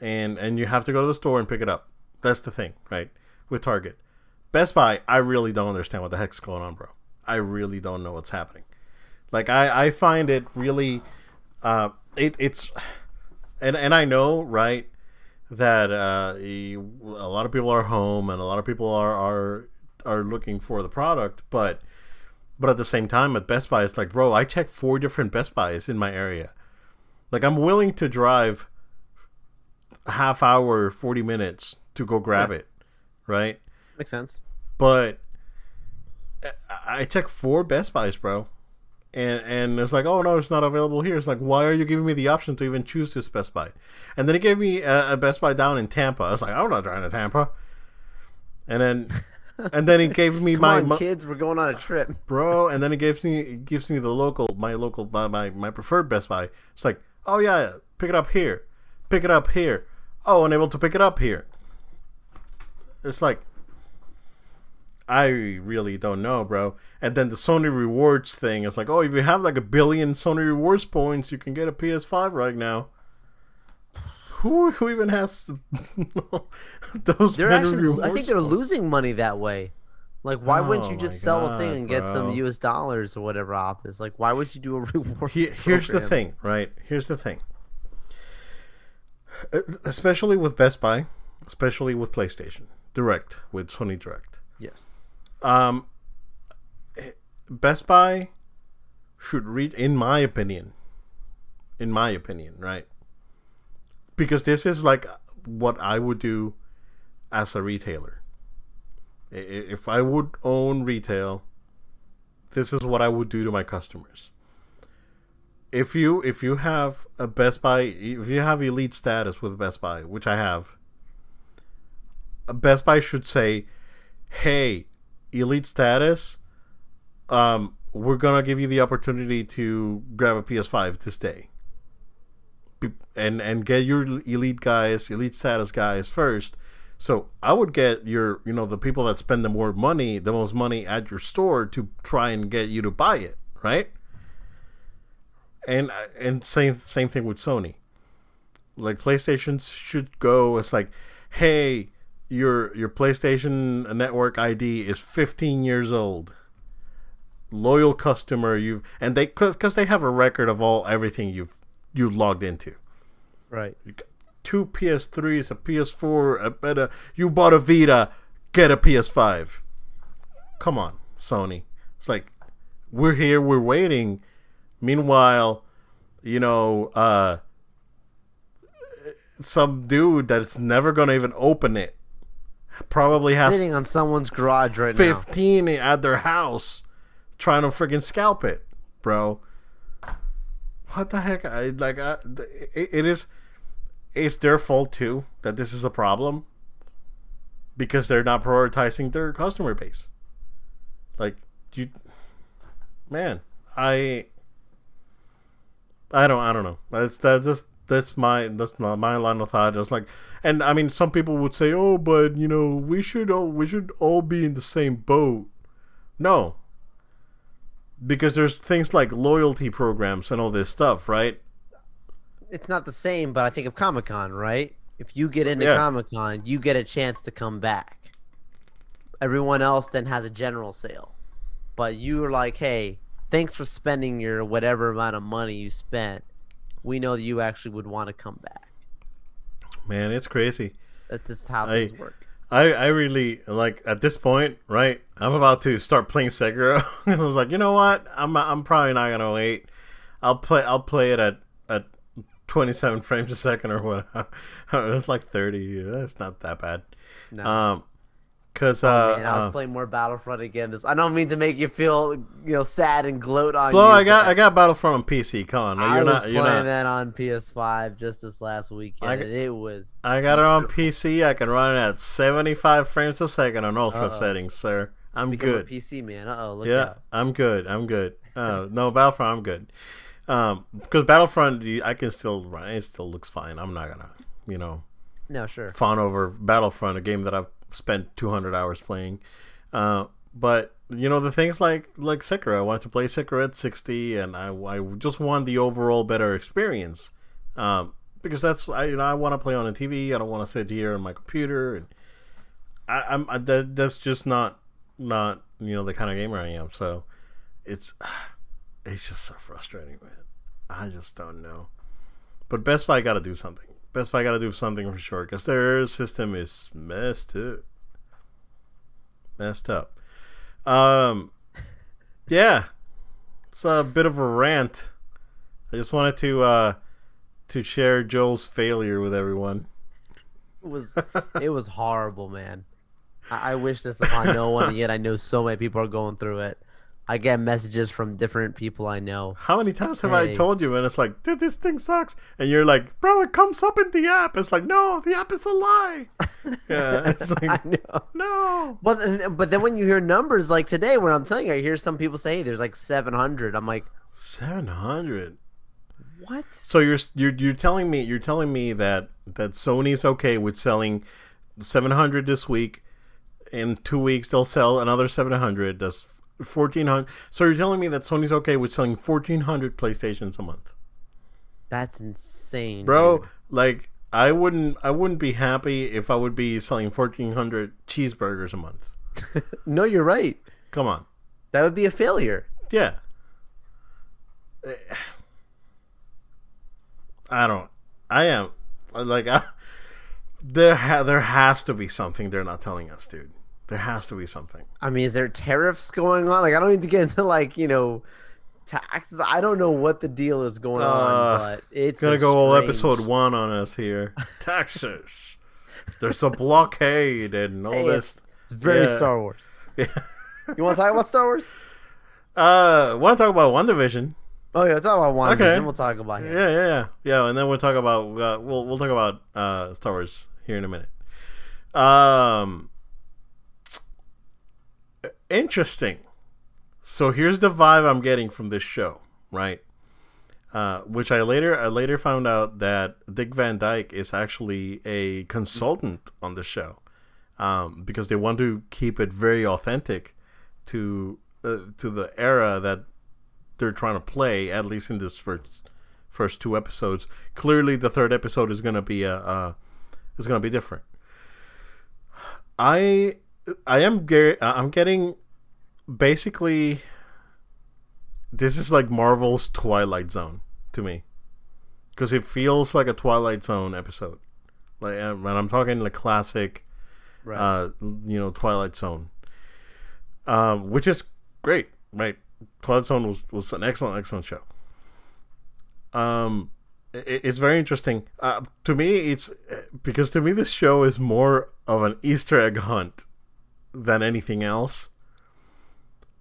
And and you have to go to the store and pick it up. That's the thing, right? With Target, Best Buy, I really don't understand what the heck's going on, bro. I really don't know what's happening. Like I I find it really uh, it, it's and and I know right that uh, a lot of people are home and a lot of people are are are looking for the product, but but at the same time at Best Buy, it's like, bro, I checked four different Best Buys in my area. Like I'm willing to drive half hour, forty minutes to go grab it, right? Makes sense. But uh, I- I checked four Best Buys, bro. And and it's like, oh no, it's not available here. It's like, why are you giving me the option to even choose this Best Buy? And then it gave me a, a Best Buy down in Tampa. I was like, I'm not driving to Tampa. And then and then he gave me my, on, kids, we're going on a trip. bro. And then he gives me gives me the local my local my, my my preferred Best Buy. It's like, oh yeah, yeah, pick it up here, pick it up here. Oh, unable to pick it up here. It's like I really don't know, bro. And then the Sony rewards thing is like, oh, if you have like a billion Sony rewards points, you can get a PS5 right now. Who, who even has those? They're actually, I think they're points? losing money that way. Like, why oh wouldn't you just oh sell God, a thing and bro. get some U.S. dollars or whatever off this? Like, why would you do a reward? He, here's the thing, right? Here's the thing. Uh, especially with Best Buy, especially with PlayStation Direct, with Sony Direct. Yes. Um, Best Buy should read, in my opinion, in my opinion, right? Because this is like what I would do as a retailer. If I would own retail, this is what I would do to my customers. If you if you have a Best Buy, if you have elite status with Best Buy, which I have, Best Buy should say, "Hey, elite status, um, we're gonna give you the opportunity to grab a PS5 this day, and and get your elite guys, elite status guys first. So I would get your, you know, the people that spend the more money, the most money at your store to try and get you to buy it, right? And and same same thing with Sony. Like PlayStation should go. It's like, hey, your your PlayStation Network ID is 15 years old. Loyal customer, you've and they because they have a record of all everything you've you've logged into. Right. two PS3s, a PS4, a better. You bought a Vita, get a PS5. Come on, Sony. It's like we're here, we're waiting. Meanwhile, you know, uh, some dude that's never gonna even open it probably has sitting on someone's garage right 15 now. at their house trying to freaking scalp it, bro. What the heck? I like I, it, it is it's their fault too that this is a problem because they're not prioritizing their customer base. Like you man, I I don't I don't know. That's that's just that's my that's not my line of thought. It's like, and I mean, some people would say, "Oh, but you know, we should all we should all be in the same boat." No, because there's things like loyalty programs and all this stuff, right? It's not the same, but I think of Comic Con, right? If you get into yeah. Comic Con, you get a chance to come back. Everyone else then has a general sale, but you're like, "Hey, thanks for spending your whatever amount of money you spent." we know that you actually would want to come back. Man, it's crazy. That's just how I, things work. I, I really like at this point, right? I'm about to start playing Sekiro. I was like, you know what? I'm I'm probably not gonna wait. I'll play I'll play it at at 27 frames a second or what. it's like 30. That's not that bad. No. Um, Cause oh, uh, man, I was uh, playing more Battlefront again. This I don't mean to make you feel you know sad and gloat on. Well, I got I got Battlefront on PC. Come on, I was not, playing not... that on PS5 just this last weekend. I, it was. I got it on PC. I can run it at 75 frames a second on ultra Uh-oh. settings, sir. I'm good. PC man. Uh oh. Yeah, out. I'm good. I'm good. Uh, no Battlefront. I'm good. Um, because Battlefront, I can still run. It still looks fine. I'm not gonna, you know. No, sure. Fawn over Battlefront, a game that I've spent 200 hours playing. Uh, but you know the things like like Sekiro, I wanted to play Sekiro at 60, and I, I just want the overall better experience. Um, because that's I you know I want to play on a TV. I don't want to sit here on my computer, and I, I'm I, that, that's just not not you know the kind of gamer I am. So it's it's just so frustrating, man. I just don't know. But Best Buy got to do something. Best Buy got to do something for sure because their system is messed up. Messed up. Um, yeah, it's a bit of a rant. I just wanted to uh, to share Joel's failure with everyone. It was it was horrible, man. I, I wish this upon no one, yet I know so many people are going through it. I get messages from different people I know. How many times have hey. I told you? And it's like, dude, this thing sucks. And you're like, bro, it comes up in the app. It's like, no, the app is a lie. yeah, it's like, I know. no. But but then when you hear numbers like today, when I'm telling you, I hear some people say, hey, there's like 700. I'm like, 700. What? So you're you're you're telling me you're telling me that that Sony's okay with selling 700 this week in two weeks they'll sell another 700. That's 1400. So you're telling me that Sony's okay with selling 1400 PlayStations a month? That's insane, bro. dude. Like I wouldn't I wouldn't be happy if I would be selling 1400 cheeseburgers a month. no, you're right. Come on. That would be a failure. Yeah. I don't. I am like I, there. Ha, there has to be something they're not telling us, dude. There has to be something. I mean, is there tariffs going on? Like, I don't need to get into like you know taxes. I don't know what the deal is going uh, on, but it's gonna go all episode one on us here. Taxes. There's a blockade and all hey, this. It's, it's very yeah. Star Wars. Yeah. you want to talk about Star Wars? Uh, want to talk about WandaVision? Oh yeah, let's talk about one. Okay, then we'll talk about him. Yeah, yeah, yeah, yeah, and then we'll talk about uh, we'll we'll talk about uh, Star Wars here in a minute. Um, interesting. So here's the vibe I'm getting from this show, right? Uh, which I later I later found out that Dick Van Dyke is actually a consultant on the show, um, because they want to keep it very authentic to uh, to the era that they're trying to play at least in this first first two episodes. Clearly, the third episode is gonna be a uh, is gonna be different. I I am I'm getting basically this is like Marvel's Twilight Zone to me because it feels like a Twilight Zone episode. Like, and I'm talking the classic, right. uh, you know, Twilight Zone, um, which is great, right? Twilight Zone was, was an excellent, excellent show. Um, it, it's very interesting. Uh, to me, it's because to me this show is more of an Easter egg hunt than anything else.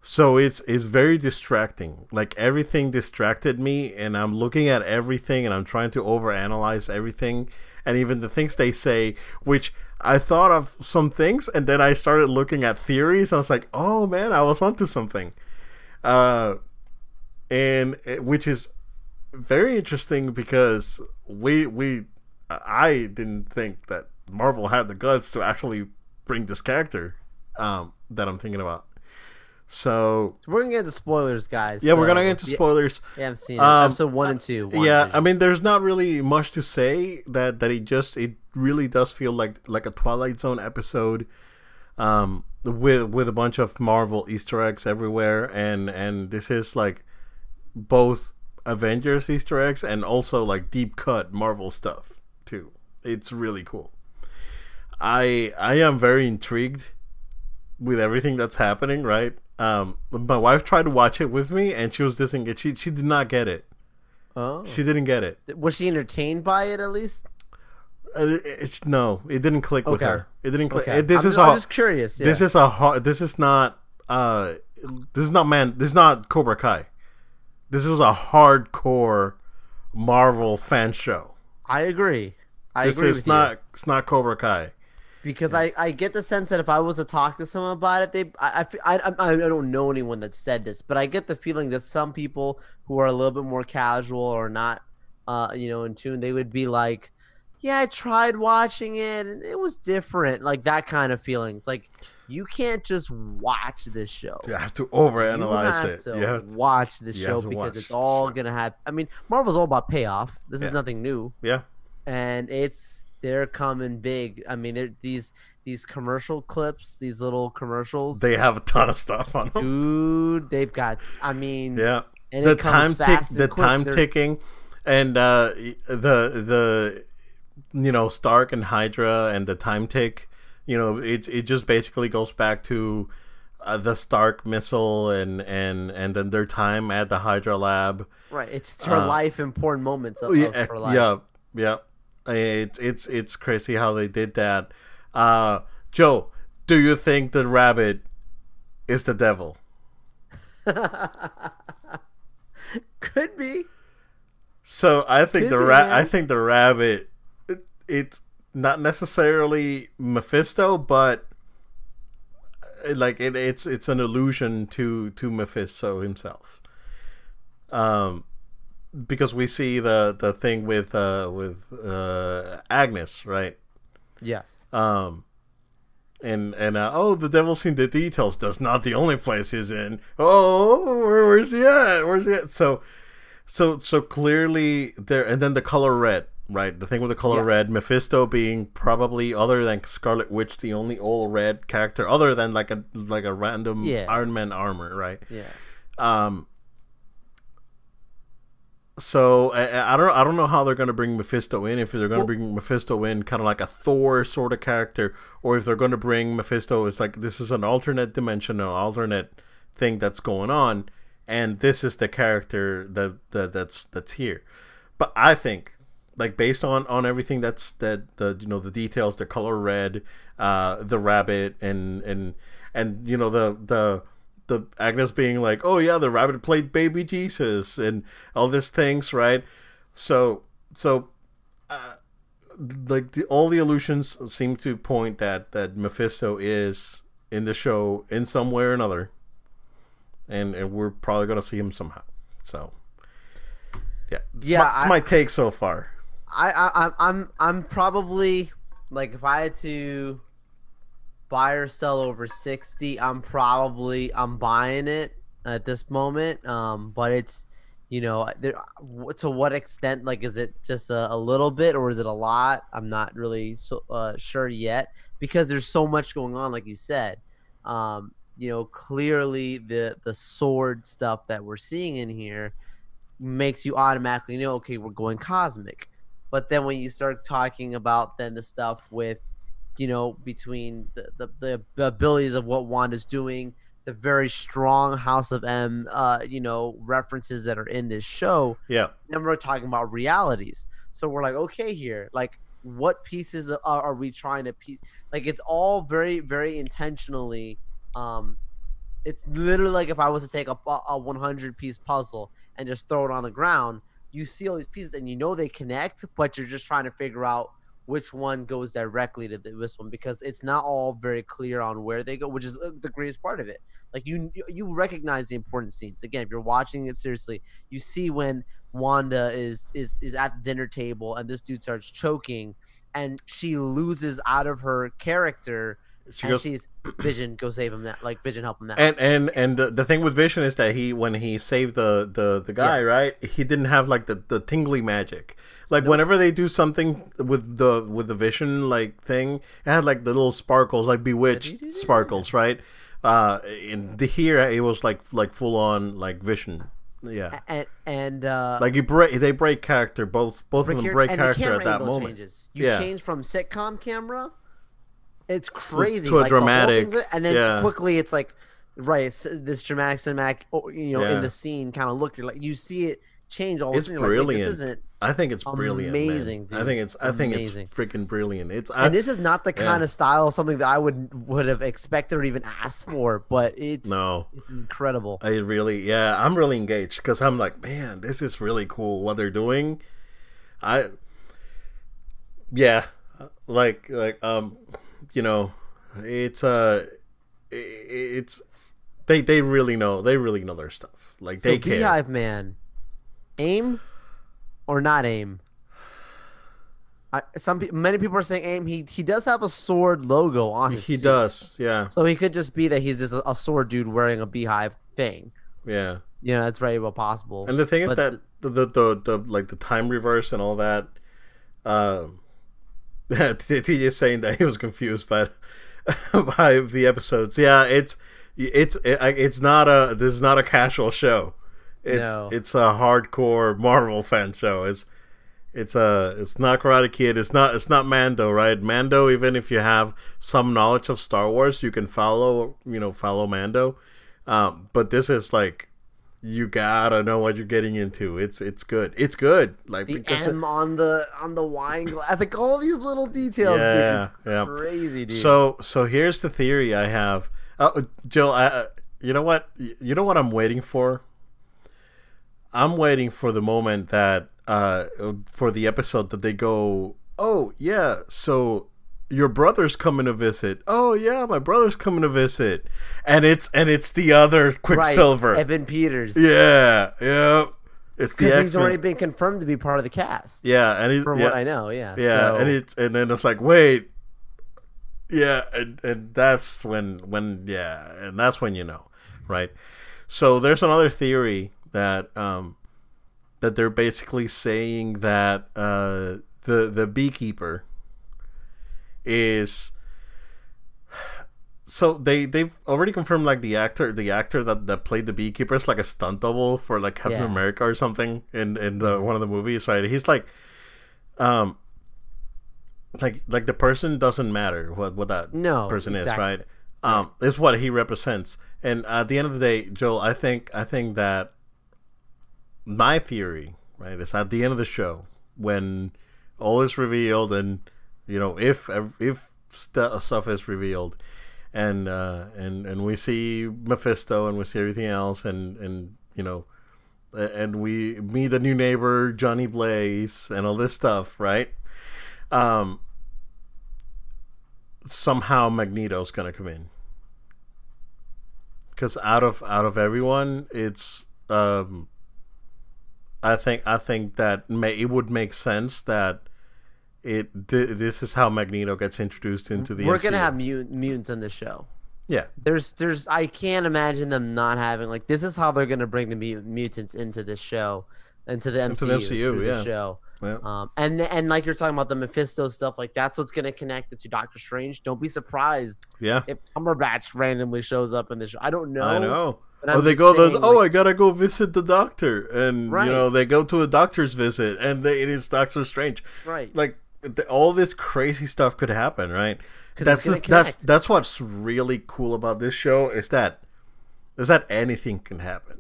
So it's it's very distracting. Like everything distracted me, and I'm looking at everything, and I'm trying to overanalyze everything, and even the things they say, which I thought of some things, and then I started looking at theories. I was like, oh man, I was onto something uh, and which is very interesting because we we I didn't think that Marvel had the guts to actually bring this character um, that I'm thinking about. So, so we're gonna get into spoilers, guys. Yeah, so, we're gonna get into spoilers. Yeah, I've seen um, episode one and two. One yeah, I mean, there's not really much to say. That that it just it really does feel like like a Twilight Zone episode. Um, with with a bunch of Marvel Easter eggs everywhere, and and this is like both Avengers Easter eggs and also like deep cut Marvel stuff too. It's really cool. I I am very intrigued with everything that's happening. Right. Um, my wife tried to watch it with me, and she was disengaged. She she did not get it. Oh. She didn't get it. Was she entertained by it at least? Uh, it's no, it didn't click okay. with her. It didn't click. Okay. It, this I'm, is I'm a, just curious. Yeah. This is a hard. This is not. Uh, this is not man. This is not Cobra Kai. This is a hardcore Marvel fan show. I agree. I this agree. It's not. You. It's not Cobra Kai. Because I, I get the sense that if I was to talk to someone about it, they I, I, I, I don't know anyone that said this, but I get the feeling that some people who are a little bit more casual or not, uh, you know, in tune, they would be like, yeah, I tried watching it and it was different. Like that kind of feelings. Like you can't just watch this show. You have to overanalyze you have it. To you have to watch this show because it's all gonna have. I mean, Marvel's all about payoff. This yeah. is nothing new. Yeah. And it's they're coming big. I mean, these these commercial clips, these little commercials. They have a ton of stuff on them. Dude, they've got. I mean, yeah. the time tick, the quick. time they're, ticking, and uh, the the you know Stark and Hydra and the time tick. You know, it it just basically goes back to uh, the Stark missile and and and then their time at the Hydra lab. Right, it's, it's her uh, life important moments of, yeah, of her life. Yeah, yeah. It's it's it's crazy how they did that. Uh, Joe, do you think the rabbit is the devil? Could be. So I think Could the ra- I think the rabbit it's not necessarily Mephisto, but uh, like it, it's it's an allusion to to Mephisto himself. Um, because we see the the thing with uh with uh Agnes, right? Yes. Um, and and uh, oh, the devil's seen the details. That's not the only place he's in. Oh, where, where's he at? Where's he at? So, so so clearly there, and then the color red. Right, the thing with the color Yes. red, Mephisto being probably other than Scarlet Witch, the only all red character, other than like a like a random Yeah. Iron Man armor, right? Yeah. Um. So I, I don't I don't know how they're gonna bring Mephisto in. If they're gonna Well- bring Mephisto in, kind of like a Thor sort of character, or if they're gonna bring Mephisto it's like this is an alternate dimension, an alternate thing that's going on, and this is the character that, that that's that's here. But I think, like based on on everything that's that the you know the details, the color red, uh, the rabbit, and and and you know the the the Agnes being like, oh yeah, the rabbit played baby Jesus and all these things, right? So so uh, like the, all the illusions seem to point that that Mephisto is in the show in some way or another, and and we're probably gonna see him somehow. So yeah, it's Yeah, my, it's I- my take so far. I, I I'm I'm I'm probably like if I had to buy or sell over sixty, I'm probably I'm buying it at this moment. Um, but it's you know there to what extent like is it just a, a little bit or is it a lot? I'm not really so, uh, sure yet because there's so much going on, like you said. Um, you know, clearly the the sword stuff that we're seeing in here makes you automatically know, okay, we're going cosmic. But then when you start talking about then the stuff with, you know, between the, the, the abilities of what Wanda's doing, the very strong House of M, uh, you know, references that are in this show, Yeah, then we're talking about realities. So we're like, okay, here, like, what pieces are, are we trying to piece? Like, it's all very, very intentionally. Um, it's literally like if I was to take a, a 100 piece puzzle and just throw it on the ground, you see all these pieces and you know they connect, but you're just trying to figure out which one goes directly to this one because it's not all very clear on where they go, which is uh, the greatest part of it. Like you, you recognize the important scenes. Again, if you're watching it seriously, you see when Wanda is is is at the dinner table and this dude starts choking, and she loses out of her character. She and goes. she's Vision, go save him. That like Vision, help him now. And and and the, the thing with Vision is that he when he saved the the the guy right he didn't have like the the tingly magic like whenever they do something with the with the Vision like thing it had like the little sparkles like bewitched sparkles right uh in the here it was like like full on like Vision yeah and and uh, like you break they break character both both of them break the character at that moment Changes. You Yeah. change from sitcom camera. It's crazy. to a like, dramatic- thing's- and then yeah. quickly it's like, right, it's this dramatic cinematic, oh, you know, Yeah. in the scene kind of look. You're like, you see it change all. it's like, brilliant this isn't. I think it's brilliant amazing, I think it's I think Amazing. it's freaking brilliant it's I, And this is not the yeah. kind of style something that I would would have expected or even asked for, but it's No. it's incredible. I really, yeah, I'm really engaged because I'm like, man, this is really cool what they're doing. I, yeah, like, like, um, you know, it's uh, it's they they really know they really know their stuff. Like So they care. Beehive Man, aim or not aim? I, some many people are saying aim. He he does have a sword logo on his. He suit. does, yeah, So he could just be that he's just a, a sword dude wearing a beehive thing. yeah. You know, that's very well possible. And the thing is But that the, the the the like the time reverse and all that. Um, TJ saying that he was confused by by the episodes. Yeah, it's it's it, it's not a this is not a casual show. It's No. it's a hardcore Marvel fan show. It's it's a it's not Karate Kid. It's not it's not Mando, right? Mando. Even if you have some knowledge of Star Wars, you can follow you know follow Mando. Um, but this is like you gotta know what you're getting into. It's it's good. It's good. Like the because it- M on the on the wine glass, like all these little details, Yeah, dude. It's yeah. crazy, dude. So so here's the theory I have. Uh, Jill, I, uh, you know what? You know what I'm waiting for. I'm waiting for the moment that uh for the episode that they go, oh yeah, so your brother's coming to visit. Oh yeah, my brother's coming to visit, and it's and it's the other Quicksilver. right, Evan Peters. yeah, yeah. It's because he's already been confirmed to be part of the cast. yeah, and he's from yeah, what I know. Yeah, yeah, So- and it's and then it's like, wait, Yeah, and, and that's when when yeah, and that's when you know, right? So there's another theory that um that they're basically saying that uh the the beekeeper is so they they've already confirmed like the actor the actor that, that played the beekeeper is like a stunt double for like Captain Yeah. America or something in in the one of the movies right he's like um like like the person doesn't matter what what that No, person exactly. is right um is what he represents and at the end of the day Joel I think I think that my theory right is at the end of the show when all is revealed and you know if if st- stuff is revealed. And uh, and and we see Mephisto and we see everything else and and you know and we meet the new neighbor Johnny Blaze and all this stuff right? Um somehow Magneto's gonna come in. Because out of out of everyone it's um I think I think that may it would make sense that it th- this is how Magneto gets introduced into the We're MCU. gonna have mut- mutants in the show. yeah There's, there's, I can't imagine them not having like this is how they're gonna bring the mut- mutants into this show, into the MCU, Into the MCU, yeah. show. Yeah. Um, and and like you're talking about the Mephisto stuff, like that's what's gonna connect it to Doctor Strange. Don't be surprised yeah if Cumberbatch randomly shows up in the show. I don't know. I know. but they go saying, the oh like- I gotta go visit the doctor and Right. you know they go to a doctor's visit and they, it is Doctor Strange Right. like all this crazy stuff could happen right? that's the, that's that's what's really cool about this show is that is that anything can happen.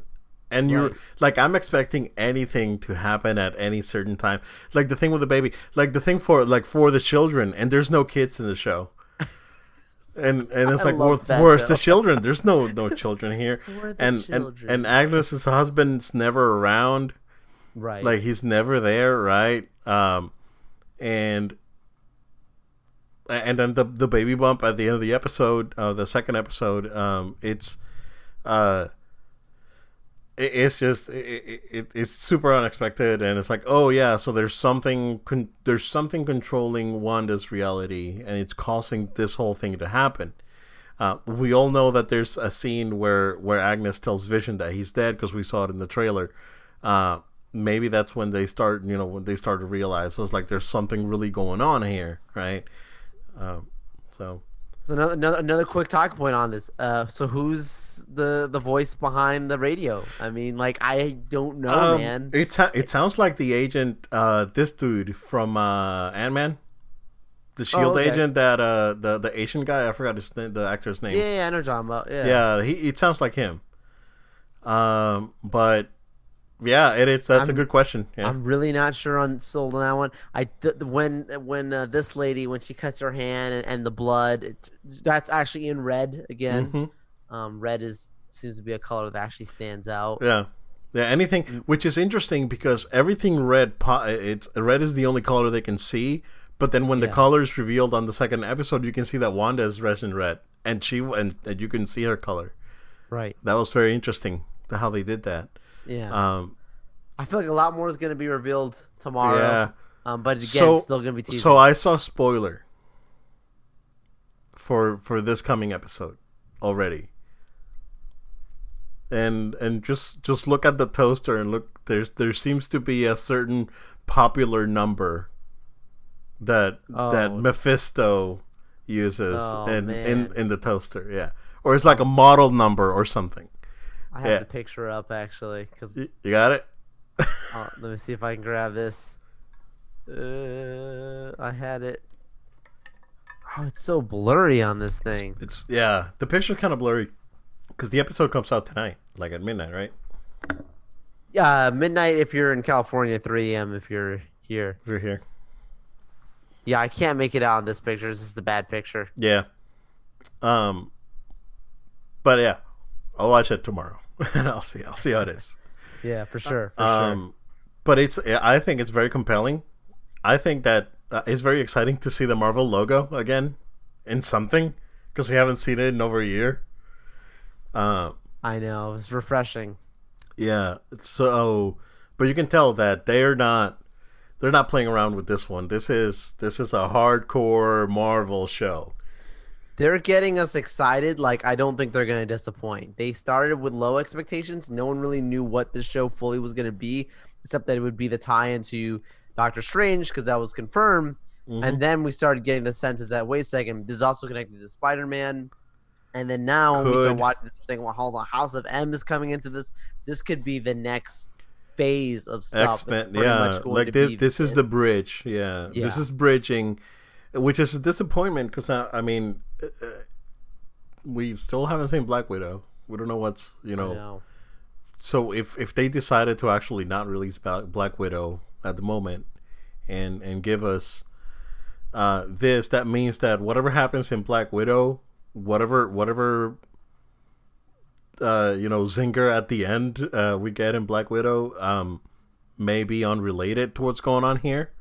And you're Right. like i'm expecting anything to happen at any certain time. Like the thing with the baby like the thing for like for the children and there's no kids in the show. And and it's I like love where, that, where's the children. There's no no children here. Where are the and, and and agnes's husband's never around. Right. like he's never there right? Um and and then the the baby bump at the end of the episode uh the second episode um it's uh it, it's just it, it, it's super unexpected and it's like oh yeah so there's something con- there's something controlling wanda's reality and it's causing this whole thing to happen. Uh, we all know that there's a scene where where agnes tells vision that he's dead because we saw it in the trailer. Uh, maybe that's when they start you know when they start to realize so it's like there's something really going on here right um, so So another, another another quick talk point on this. Uh, so who's the the voice behind the radio? I mean, like I don't know, um, man. it, it sounds like the agent uh, this dude from uh, ant-man the shield okay. agent that uh, the the asian guy i forgot his name the actor's name Yeah, yeah, I know what about. Yeah. yeah he it sounds like him um but yeah it is that's a good question yeah I'm really not sure on sold on that one. I th- when when uh, this lady when she cuts her hand and, and the blood, it, that's actually in red again. Mm-hmm. Um, red is seems to be a color that actually stands out. Yeah. Yeah, anything which is interesting because everything red it's red is the only color they can see, but then when the Yeah. color is revealed on the second episode, you can see that Wanda is dressed in red and she and, and you can see her color. Right. That was very interesting how they did that. Yeah. Um I feel like a lot more is going to be revealed tomorrow. Yeah. Um, but again, so it's still going to be teasing. so I saw spoiler for for this coming episode already. And and just just look at the toaster and look there's there seems to be a certain popular number that that Oh. Mephisto uses Oh, in, in in the toaster, yeah. Or it's like a model number or something. I have yeah. the picture up actually because You got it? Uh, let me see if I can grab this. Uh, I had it. Oh, it's so blurry on this thing. It's yeah, the picture's kind of blurry cuz the episode comes out tonight, like at midnight, right? Yeah, midnight if you're in California, 3 a.m. if you're here. If you're here. Yeah, I can't make it out in this picture. This is the bad picture. Yeah. Um but yeah, I'll watch it tomorrow. and I'll see I'll see how it is. Yeah, for sure. For Um but it's I think it's very compelling. I think that uh, it's very exciting to see the Marvel logo again in something because we haven't seen it in over a year. Uh. I know. It was refreshing. yeah. So, but you can tell that they're not they're not playing around with this one. This is this is a hardcore Marvel show. They're getting us excited. Like I don't think they're gonna disappoint. They started with low expectations. No one really knew what the show fully was gonna be, except that it would be the tie into Doctor Strange because that was confirmed. Mhm. And then we started getting the sense that wait a second, this is also connected to Spider Man. And then now we start watching this, saying, "Well, hold on, House of M is coming into this. This could be the next phase of stuff." X Men, yeah, much going like to this. This is the bridge. Yeah, this is bridging, which is a disappointment because I, I mean, uh, uh, we still haven't seen Black Widow. We don't know what's you know. know. So if if they decided to actually not release Black Widow at the moment, and and give us uh, this, that means that whatever happens in Black Widow, whatever whatever uh, you know zinger at the end uh, we get in Black Widow um, may be unrelated to what's going on here,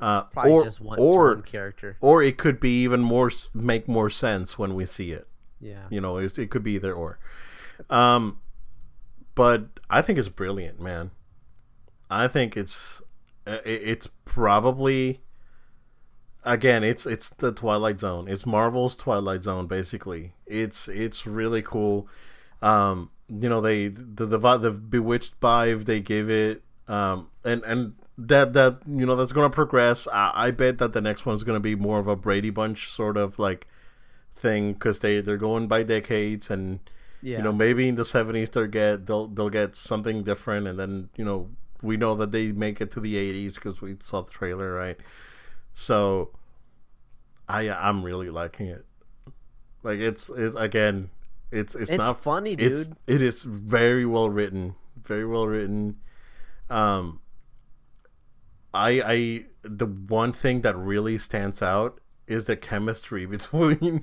uh, Probably or just one, or one character. or it could be even more make more sense when we see it. Yeah. You know, it, it could be either or. Um, but I think it's brilliant, man. I think it's uh, it's probably again it's it's the Twilight Zone. It's Marvel's Twilight Zone, basically. It's it's really cool. Um, you know, they the the, the Bewitched Five they gave it, um, and and that that you know that's gonna progress. I, I bet that the next one's gonna be more of a Brady Bunch sort of like thing because they they're going by decades and Yeah. you know maybe in the 70s they'll get they'll they'll get something different and then you know we know that they make it to the 80s because we saw the trailer right so i i'm really liking it like it's it again it's it's, It's not funny, it's it is very well written very well written um i i the one thing that really stands out is the chemistry between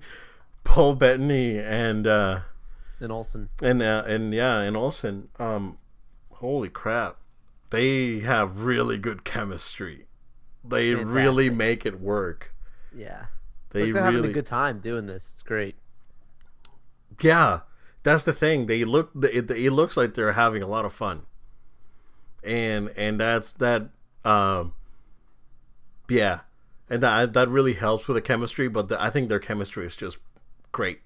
paul bettany and uh and Olsen. and uh, and yeah, and Olsen, um, holy crap, they have really good chemistry. They really make it work. Yeah. They they're having really, a good time doing this. It's great. yeah. That's the thing. They look. It, it looks like they're having a lot of fun. And and that's that. Um, yeah, and that that really helps with the chemistry. But the, I think their chemistry is just great,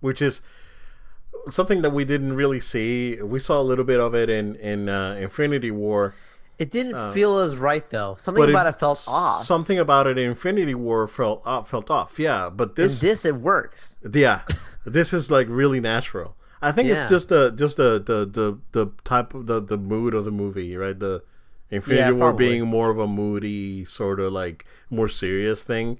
which is something that we didn't really see. We saw a little bit of it in in uh, Infinity War. It didn't feel as right though. Something Uh, about it, felt off. Something about it in Infinity War felt uh, felt off. Yeah, but In this, this, it works. yeah, this is like really natural. I think it's just the just the the the, the type of the, the mood of the movie, right? The Infinity Yeah, War probably. being more of a moody sort of like more serious thing.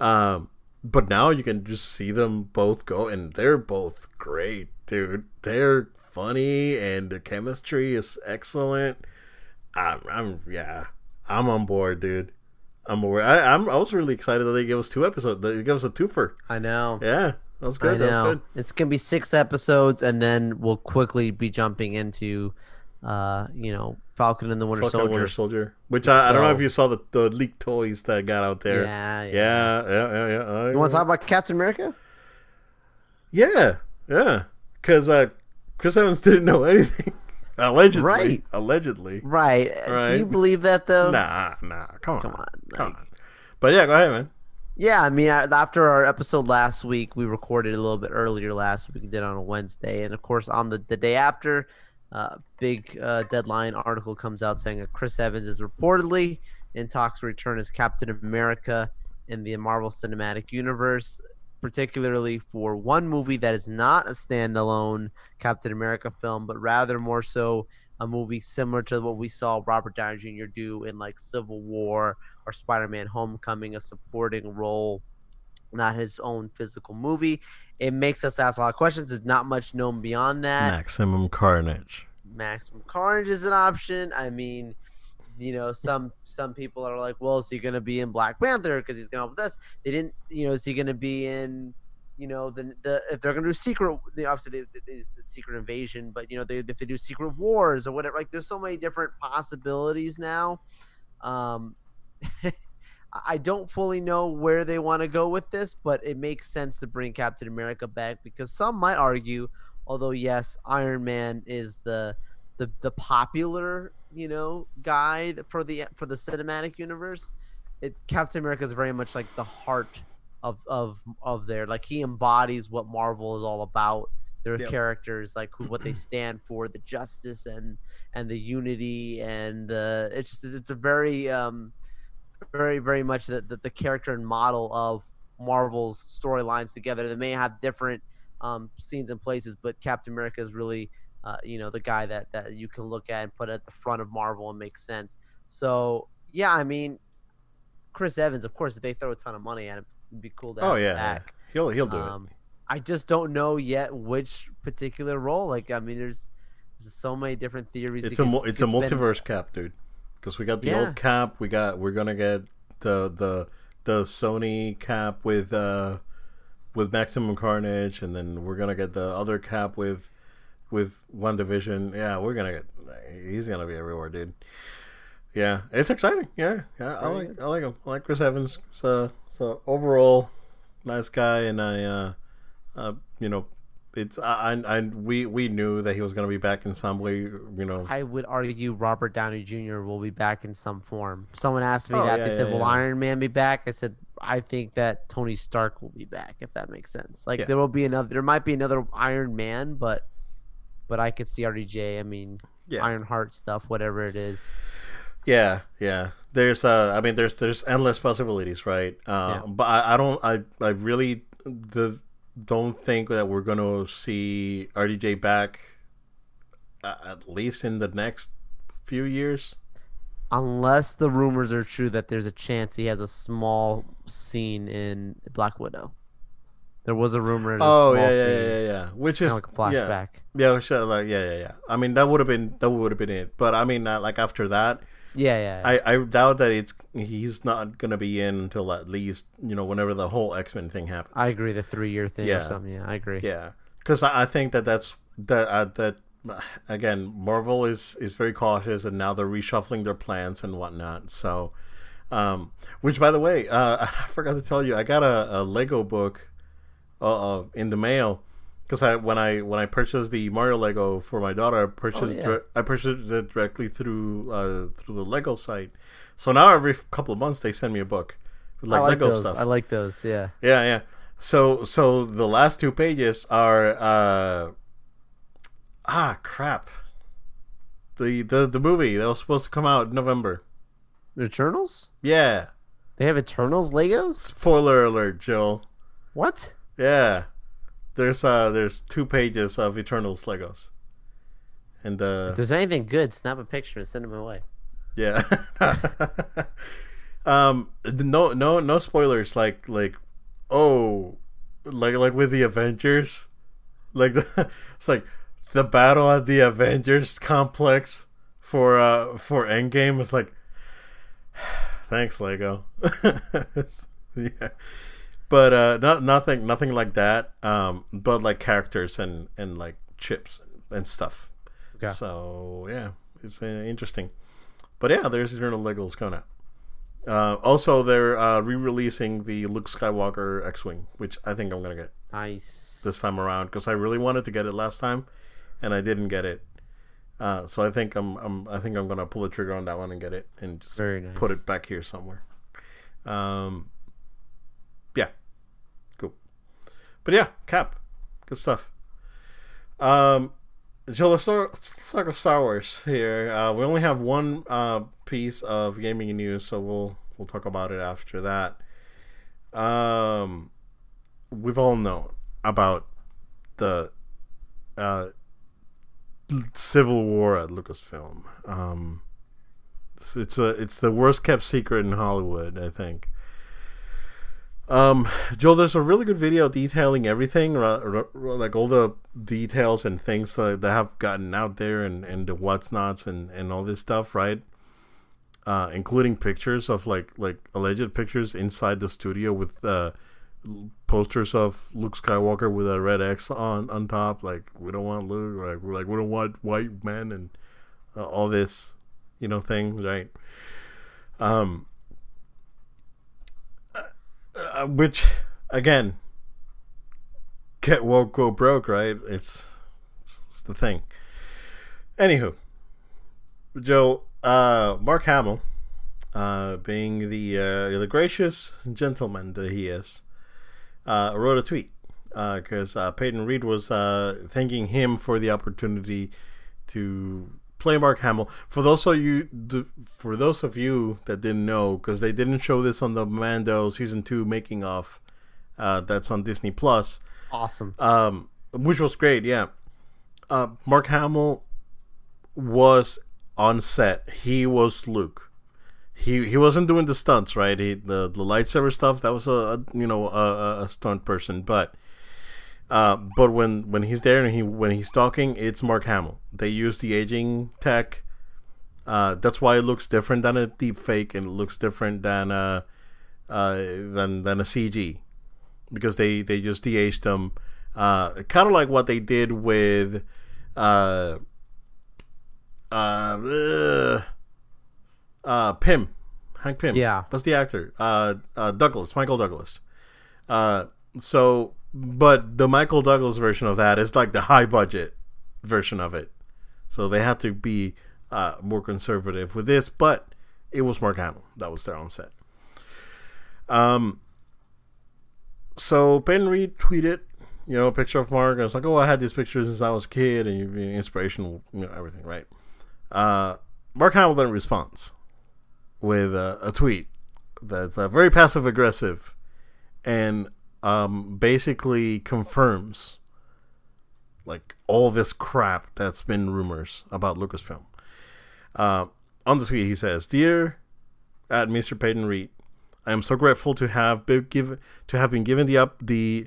Um, but now you can just see them both go, and they're both great, dude. They're funny, and the chemistry is excellent. I'm, I'm yeah, I'm on board, dude. I'm aware. I, I'm, I was really excited that they gave us two episodes. They gave us a twofer. I know. Yeah, that was I good. That was good. It's gonna be six episodes, and then we'll quickly be jumping into, uh, you know, Falcon and the Winter Fucking Soldier. Winter Soldier. Which I, I don't know if you saw the, the leaked toys that got out there. Yeah, yeah. yeah, yeah, yeah. yeah. I- You want to talk about Captain America? Yeah, yeah. Because uh, Chris Evans didn't know anything. Allegedly. Right. Allegedly. Right. Do you believe that though? Nah, nah. Come on. Come on, Come like- on. But yeah, go ahead, man. Yeah, I mean, uh, after our episode last week, we recorded a little bit earlier last week. We did on a Wednesday, and of course, on the, the day after, uh, big uh, deadline article comes out saying that Chris Evans is reportedly in talks to return as Captain America in the Marvel Cinematic Universe, particularly for one movie that is not a standalone Captain America film, but rather more so a movie similar to what we saw Robert Downey Jr. do in like Civil War or Spider-Man: Homecoming, a supporting role, not his own physical movie. It makes us ask a lot of questions. There's not much known beyond that. Maximum Carnage. Maximum Carnage is an option. I mean, you know, some some people are like, well, is he going to be in Black Panther because he's going to help with this? They didn't, you know, is he going to be in, you know, the the if they're going to do Secret, they obviously they, it's a Secret Invasion, but you know, they, if they do Secret Wars or whatever, like there's so many different possibilities now. Um, I don't fully know where they want to go with this, but it makes sense to bring Captain America back because some might argue, although yes, Iron Man is the the the popular you know guy for the for the cinematic universe. It Captain America is very much like the heart of of of their like he embodies what Marvel is all about. Their Yep. characters, like who what they stand for, the justice and and the unity and the it's just it's a very um very very much the the, the character and model of Marvel's storylines together. They may have different um, scenes and places, but Captain America is really uh, you know the guy that that you can look at and put at the front of Marvel and make sense. So yeah, I mean, Chris Evans, of course, if they throw a ton of money at him, it'd be cool to have Oh him yeah, yeah. he'll he'll do Um, I just don't know yet which particular role. Like, I mean, there's, there's so many different theories. It's a it's a multiverse cap, dude. Because we got the Yeah. old cap, we got we're gonna get the the the Sony cap with uh with Maximum Carnage, and then we're gonna get the other cap with with WandaVision. Yeah, we're gonna get. He's gonna be everywhere, dude. Yeah, it's exciting. Yeah, yeah, I like I like him. I like Chris Evans. So so overall, nice guy, and I uh, uh you know. It's I I- we we knew that he was gonna be back in some way, you know. I would argue Robert Downey Jr. will be back in some form. Someone asked me Oh, that. yeah, they said, yeah, "Will. Iron Man be back?" I said, "I think that Tony Stark will be back, if that makes sense. Like Yeah. there will be another. There might be another Iron Man, but but I could see RDJ. I mean, Yeah. Iron Heart stuff, whatever it is. Yeah, yeah. There's uh I mean there's there's endless possibilities, right? Uh Yeah. but I, I don't I I really the don't think that we're going to see RDJ back uh, at least in the next few years. Unless the rumors are true that there's a chance he has a small scene in Black Widow. There was a rumor. Oh a small yeah, yeah, scene, yeah, yeah, yeah. Which is like a yeah. flashback. Yeah, sure, like yeah, yeah, yeah. I mean, that would have been that would have been it. But I mean, uh, like after that, Yeah, yeah. I, I doubt that it's he's not gonna be in until at least you know whenever the whole X Men thing happens. I agree. The three year thing Yeah. or something. Yeah, I agree. Yeah, because I, I think that that's that uh, that again, Marvel is is very cautious, and now they're reshuffling their plans and whatnot. So, um, which by the way, uh, I forgot to tell you, I got a, a Lego book uh, uh, in the mail because I when I when I purchased the Mario Lego for my daughter, I purchased yeah. dir- I purchased it directly through uh, through the Lego site. So now every couple of months they send me a book like, I like Lego those. stuff. I like those. Yeah. Yeah, yeah. So so the last two pages are uh ah crap. The the the movie that was supposed to come out in November. Eternals? Yeah. They have Eternals Legos? Spoiler alert, Jill. What? Yeah. There's uh there's two pages of Eternals Legos. And uh If there's anything good, snap a picture and send them away. Yeah. um no no no spoilers like like oh like like with the Avengers like the, it's like the battle at the Avengers complex for uh for Endgame is like thanks Lego. yeah. But uh not nothing nothing like that um but like characters and and like chips and, stuff. Okay. So yeah, it's uh, interesting. But yeah, there's Eternal Legos coming out. Uh, also, they're uh, re-releasing the Luke Skywalker X-wing, which I think I'm gonna get Nice. this time around because I really wanted to get it last time, and I didn't get it. Uh, so I think I'm, I'm I think I'm gonna pull the trigger on that one and get it and just Very nice. put it back here somewhere. Um, yeah, cool. But yeah, Cap, good stuff. Um, so let's let's talk Star Wars here. Uh, we only have one uh, piece of gaming news, so we'll we'll talk about it after that. Um, we've all known about the uh, civil war at Lucasfilm. Um, it's, it's a it's the worst kept secret in Hollywood, I think. Um, Joel, there's a really good video detailing everything, like all the details and things that, that have gotten out there, and, and the what's nots and, and all this stuff, right? Uh, including pictures of like like alleged pictures inside the studio with uh, posters of Luke Skywalker with a red X on on top. Like we don't want Luke, like we're like we don't want white men and uh, all this, you know, thing, right? Um, uh, which again, get woke, go broke, right? It's it's, it's the thing. Anywho, Joe, uh, Mark Hamill, uh, being the uh, the gracious gentleman that he is, uh, wrote a tweet because uh, uh, Peyton Reed was uh, thanking him for the opportunity to play Mark Hamill. For those of you, for those of you that didn't know, because they didn't show this on the Mando season two making of, uh, that's on Disney Plus. Awesome. Um, which was great. Yeah. Uh, Mark Hamill was on set. He was Luke. He he wasn't doing the stunts, right? He, the the lightsaber stuff that was a, a you know a, a stunt person, but uh, but when when he's there and he when he's talking, it's Mark Hamill. They use the aging tech. Uh, that's why it looks different than a deep fake and it looks different than a uh, than than a CG because they they just de-aged them. Uh, kind of like what they did with uh, uh, uh, Pym, Hank Pym. Yeah, that's the actor. Uh, uh, Douglas, Michael Douglas. Uh, so but the Michael Douglas version of that is like the high budget version of it. So they have to be uh, more conservative with this, but it was Mark Hamill that was there on set. Um, so Peyton Reed tweeted, you know, a picture of Mark. I was like, oh, I had these pictures since I was a kid, and you've been inspirational, you know, everything, right? Uh, Mark Hamill then responds with a, a tweet that's uh, very passive aggressive and um, basically confirms like all this crap that's been rumors about Lucasfilm. Uh, on the tweet, he says, "Dear at Mr. Peyton Reed, I am so grateful to have been given to have been given the up the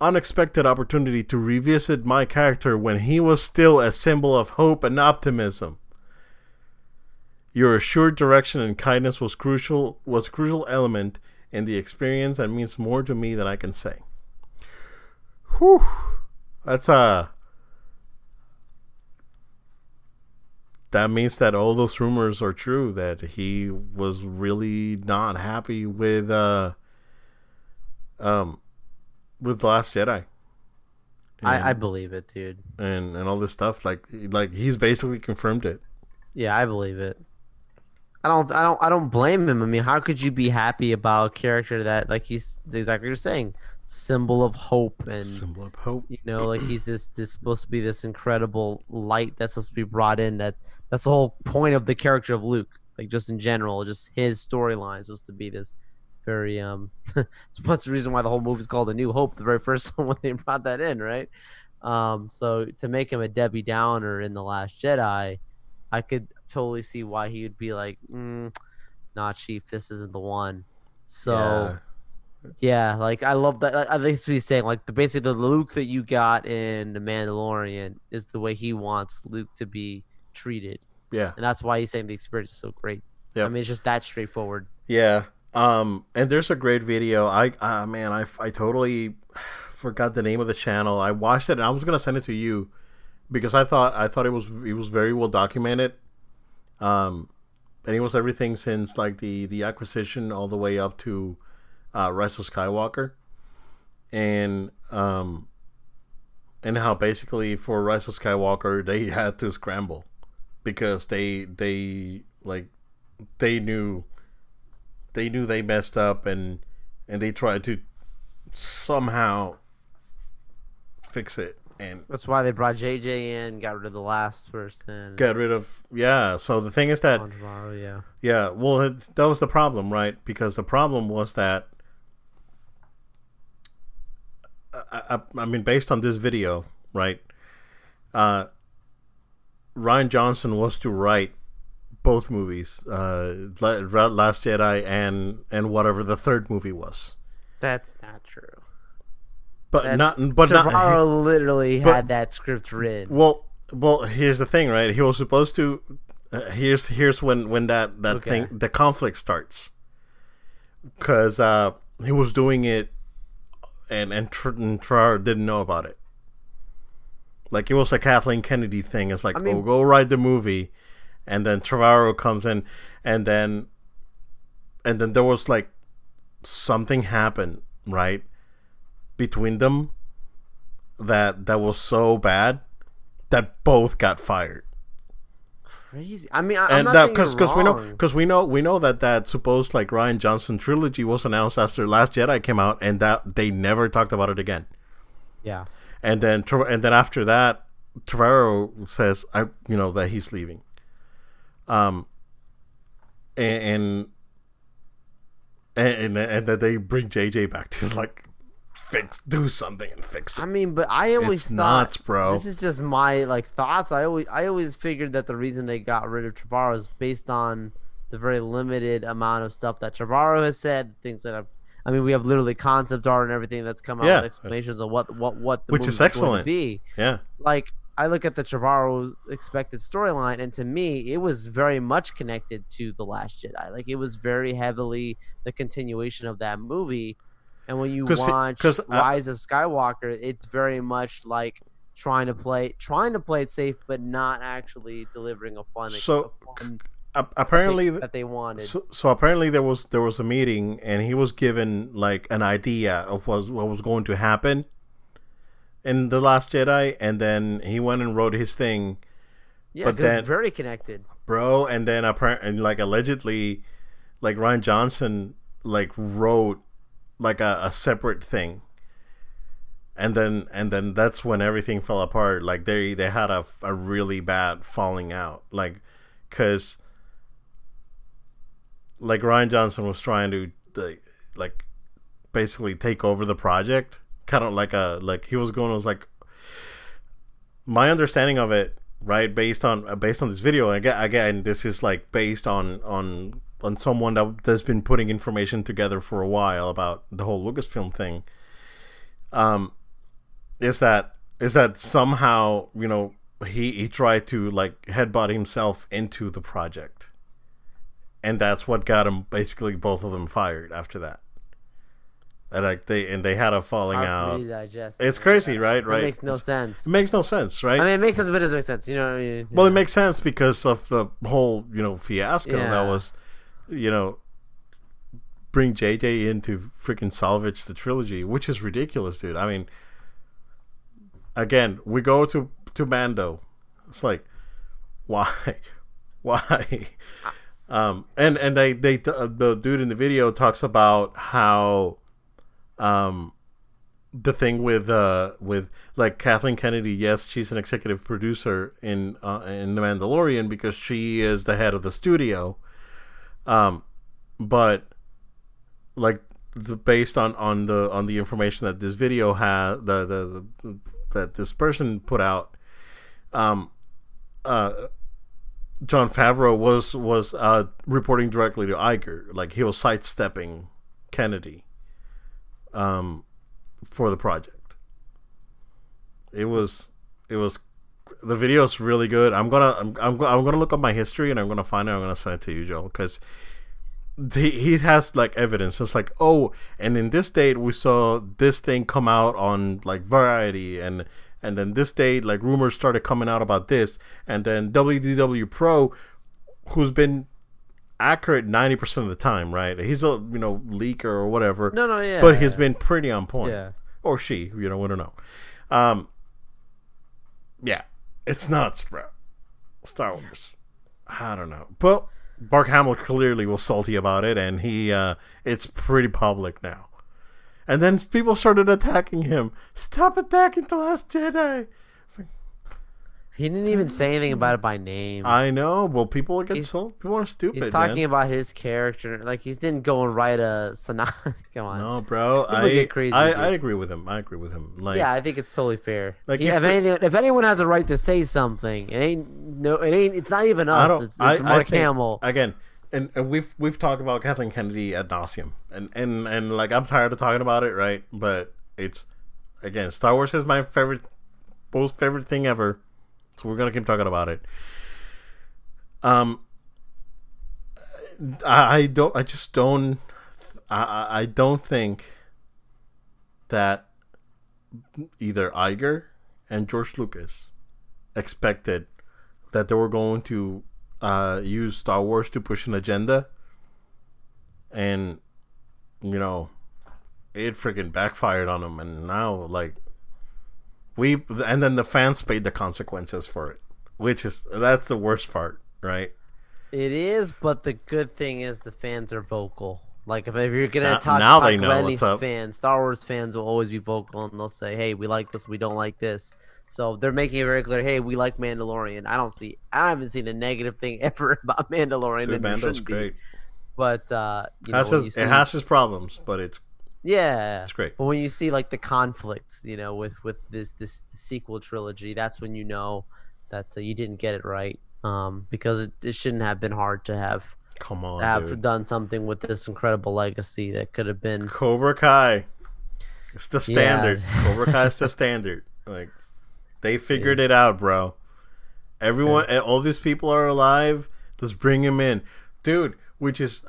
unexpected opportunity to revisit my character when he was still a symbol of hope and optimism. Your assured direction and kindness was crucial was a crucial element and the experience that means more to me than I can say. Whew. That's a. Uh, that means that all those rumors are true. That he was really not happy with uh, um, with the Last Jedi. And, I, I believe it, dude. And and all this stuff, like like he's basically confirmed it. Yeah, I believe it. I don't, I don't, I don't blame him. I mean, how could you be happy about a character that, like he's exactly what you're saying, symbol of hope and symbol of hope. You know, like he's this, this supposed to be this incredible light that's supposed to be brought in. That that's the whole point of the character of Luke. Like just in general, just his storyline is supposed to be this very um. it's what's the reason why the whole movie is called A New Hope. The very first one when they brought that in, right? Um, so to make him a Debbie Downer in the Last Jedi, I could totally see why he would be like, mm, "Nah, Chief, this isn't the one." So, yeah, yeah like I love that. I think what he's saying. Like the basically the Luke that you got in the Mandalorian is the way he wants Luke to be treated. Yeah, and that's why he's saying the experience is so great. Yeah, I mean it's just that straightforward. Yeah, um, and there's a great video. I, uh, man, I, I totally forgot the name of the channel. I watched it and I was gonna send it to you because I thought I thought it was it was very well documented. Um, and it was everything since like the the acquisition all the way up to uh, Rise of Skywalker, and um, and how basically for Rise of Skywalker they had to scramble because they they like they knew they knew they messed up and and they tried to somehow fix it and that's why they brought JJ in, got rid of the last person. Got rid of yeah. So the thing is that yeah, yeah. Well, it, that was the problem, right? Because the problem was that I, I, I mean, based on this video, right? Uh, Rian Johnson was to write both movies, uh, Last Jedi and and whatever the third movie was. That's not true but That's, not. But Trevorrow not, literally but, had that script written. Well, well, here's the thing, right? He was supposed to. Uh, here's here's when when that that okay. thing the conflict starts, because uh, he was doing it, and and, Tr- and didn't know about it. Like it was a Kathleen Kennedy thing. It's like, I mean, oh, go write the movie, and then Trevorrow comes in, and then, and then there was like something happened, right? Between them that that was so bad that both got fired. crazy. I mean, I, I'm and not that saying because because we know because we know we know that that supposed like Rian Johnson trilogy was announced after Last Jedi came out, and that they never talked about it again. Yeah. And then and then after that, Trevorrow says I you know that he's leaving. Um. And and and, and that they bring JJ back to like fix do something and fix it. I mean, but I always It's thought nuts, bro. This is just my like thoughts. I always I always figured that the reason they got rid of Trevorrow is based on the very limited amount of stuff that Trevorrow has said, things that I've. I mean, we have literally concept art and everything that's come out Yeah. with explanations of what what what the Which is movie's going to excellent. be. yeah. Like I look at the Trevorrow expected storyline, and to me, it was very much connected to the Last Jedi. Like it was very heavily the continuation of that movie. And when you 'Cause watch 'cause, uh, Rise of Skywalker, it's very much like trying to play trying to play it safe, but not actually delivering a fun, So, a fun apparently, that they wanted. So, so apparently there was there was a meeting and he was given like an idea of what was, what was going to happen in the Last Jedi, and then he went and wrote his thing, yeah, but then- it's very connected. bro. And then apparently, like allegedly, like Rian Johnson like wrote like a, a separate thing, and then and then that's when everything fell apart. Like they they had a, a really bad falling out, like because like Rian Johnson was trying to like, basically take over the project, kind of like a like he was going was like my understanding of it, right, based on based on this video. Again, again, this is like based on on on someone that that's been putting information together for a while about the whole Lucasfilm thing. Um, is that is that somehow you know he he tried to like headbutt himself into the project and that's what got him basically both of them fired after that and like they and they had a falling out digest. it's crazy right It right makes no It's- sense. it makes no sense right I mean, it makes sense, but it doesn't make sense. You know what I mean? well it makes sense because of the whole you know fiasco that was you know bring jj in to freaking salvage the trilogy which is ridiculous dude. I mean again we go to to mando. It's like why why? Um and and they they the dude in the video talks about how um the thing with uh with like Kathleen Kennedy, yes, she's an executive producer in uh, in The Mandalorian because she is the head of the studio. Um, but like the, based on on the on the information that this video has, the, the the that this person put out, um, uh. Jon Favreau was was uh, reporting directly to Iger, like he was sidestepping Kennedy, um, for the project. It was it was the video is really good. I'm gonna I'm, I'm, I'm gonna look up my history and I'm gonna find it. I'm gonna send it to you, Joe, because he, he has like evidence. It's like oh, and in this date we saw this thing come out on like Variety and. And then this date, like rumors started coming out about this, and then WDW Pro, who's been accurate ninety percent of the time, right? He's a you know leaker or whatever, No, no, yeah. but he's been pretty on point. Yeah. Or she, you know, we don't know. Um, yeah, it's nuts, bro. Star Wars. I don't know, but Mark Hamill clearly was salty about it, and he, uh, it's pretty public now. And then people started attacking him. Stop attacking the Last Jedi. He didn't even say anything about it by name. I know. Well, people get He's- so people are stupid. He's talking man. about his character. Like he didn't go and write a synopsis. Come on. No, bro. People I, get crazy, I. I agree with him. I agree with him. Like, yeah, I think it's totally fair. Like, Like, if if, anything, if anyone has a right to say something, it ain't no, it ain't. It's not even I us. It's, I, it's I Mark think, Hamill. again, and, and we've we've talked about Kathleen Kennedy ad nauseum, and and and like I'm tired of talking about it, right? But it's again, Star Wars is my favorite, most favorite thing ever, so we're gonna keep talking about it. Um, I, don't. I just don't. I I- I don't think that either Iger and George Lucas expected that they were going to uh, use Star Wars to push an agenda, and you know, it freaking backfired on them, and now like we and then the fans paid the consequences for it, which is that's the worst part. right? It is, but the good thing is the fans are vocal. Like if, if you're gonna Now- talk, now talk about any fans, Star Wars fans will always be vocal and they'll say, "Hey, we like this, we don't like this." So they're making it very clear. Hey, we like Mandalorian. I don't see, I haven't seen a negative thing ever about Mandalorian. Dude, Mando's shouldn't be. great. But uh, you know, Has you his, see, it has his problems, but it's yeah, it's great. But when you see like the conflicts, you know, with with this this sequel trilogy, that's when you know that uh, you didn't get it right. Um, because it, it shouldn't have been hard to have Come on, have dude. done something with this incredible legacy that could have been. Cobra Kai. It's the Yeah. standard. Cobra Kai is the standard. Like they figured it out, bro. Everyone, all these people are alive. Let's bring him in, dude. Which is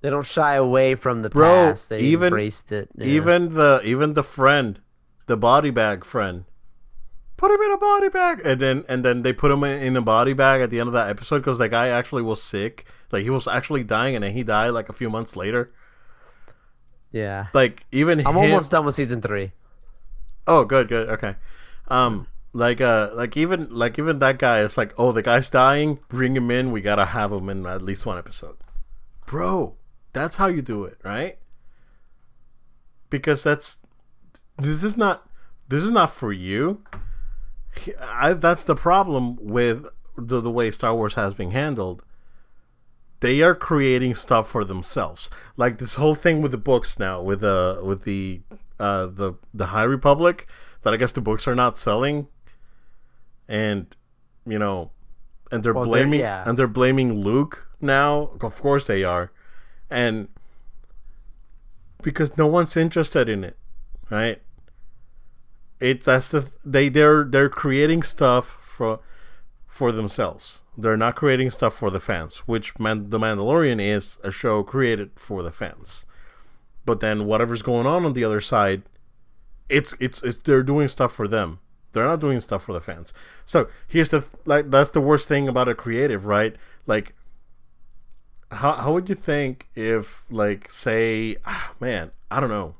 They don't shy away from the Bro, past. They even- embraced it. yeah. even the even the friend, the body bag friend. Put him in a body bag, and then and then they put him in, a body bag at the end of that episode because that guy actually was sick. Like he was actually dying, and then he died like a few months later. yeah. Like even I'm him- almost done with season three. Oh, good, good, okay. Um, like uh, like even like even that guy, it's like, oh, the guy's dying. Bring him in. We gotta have him in at least one episode, bro. That's how you do it, right? Because that's this is not this is not for you. I, that's the problem with the, the way Star Wars has been handled. They are creating stuff for themselves, like this whole thing with the books now, with the with the uh, the the High Republic. That I guess the books are not selling, and you know, and they're Well, they're- blaming yeah. and they're blaming Luke now. Of course they are, and because no one's interested in it, right? It's that's the they they're they're creating stuff for for themselves. They're not creating stuff for the fans, which Man- the Mandalorian is a show created for the fans. But then whatever's going on on the other side, it's it's, it's they're doing stuff for them. They're not doing stuff for the fans. So here's the like that's the worst thing about a creative, right? Like how how would you think if like say ah, man I don't know.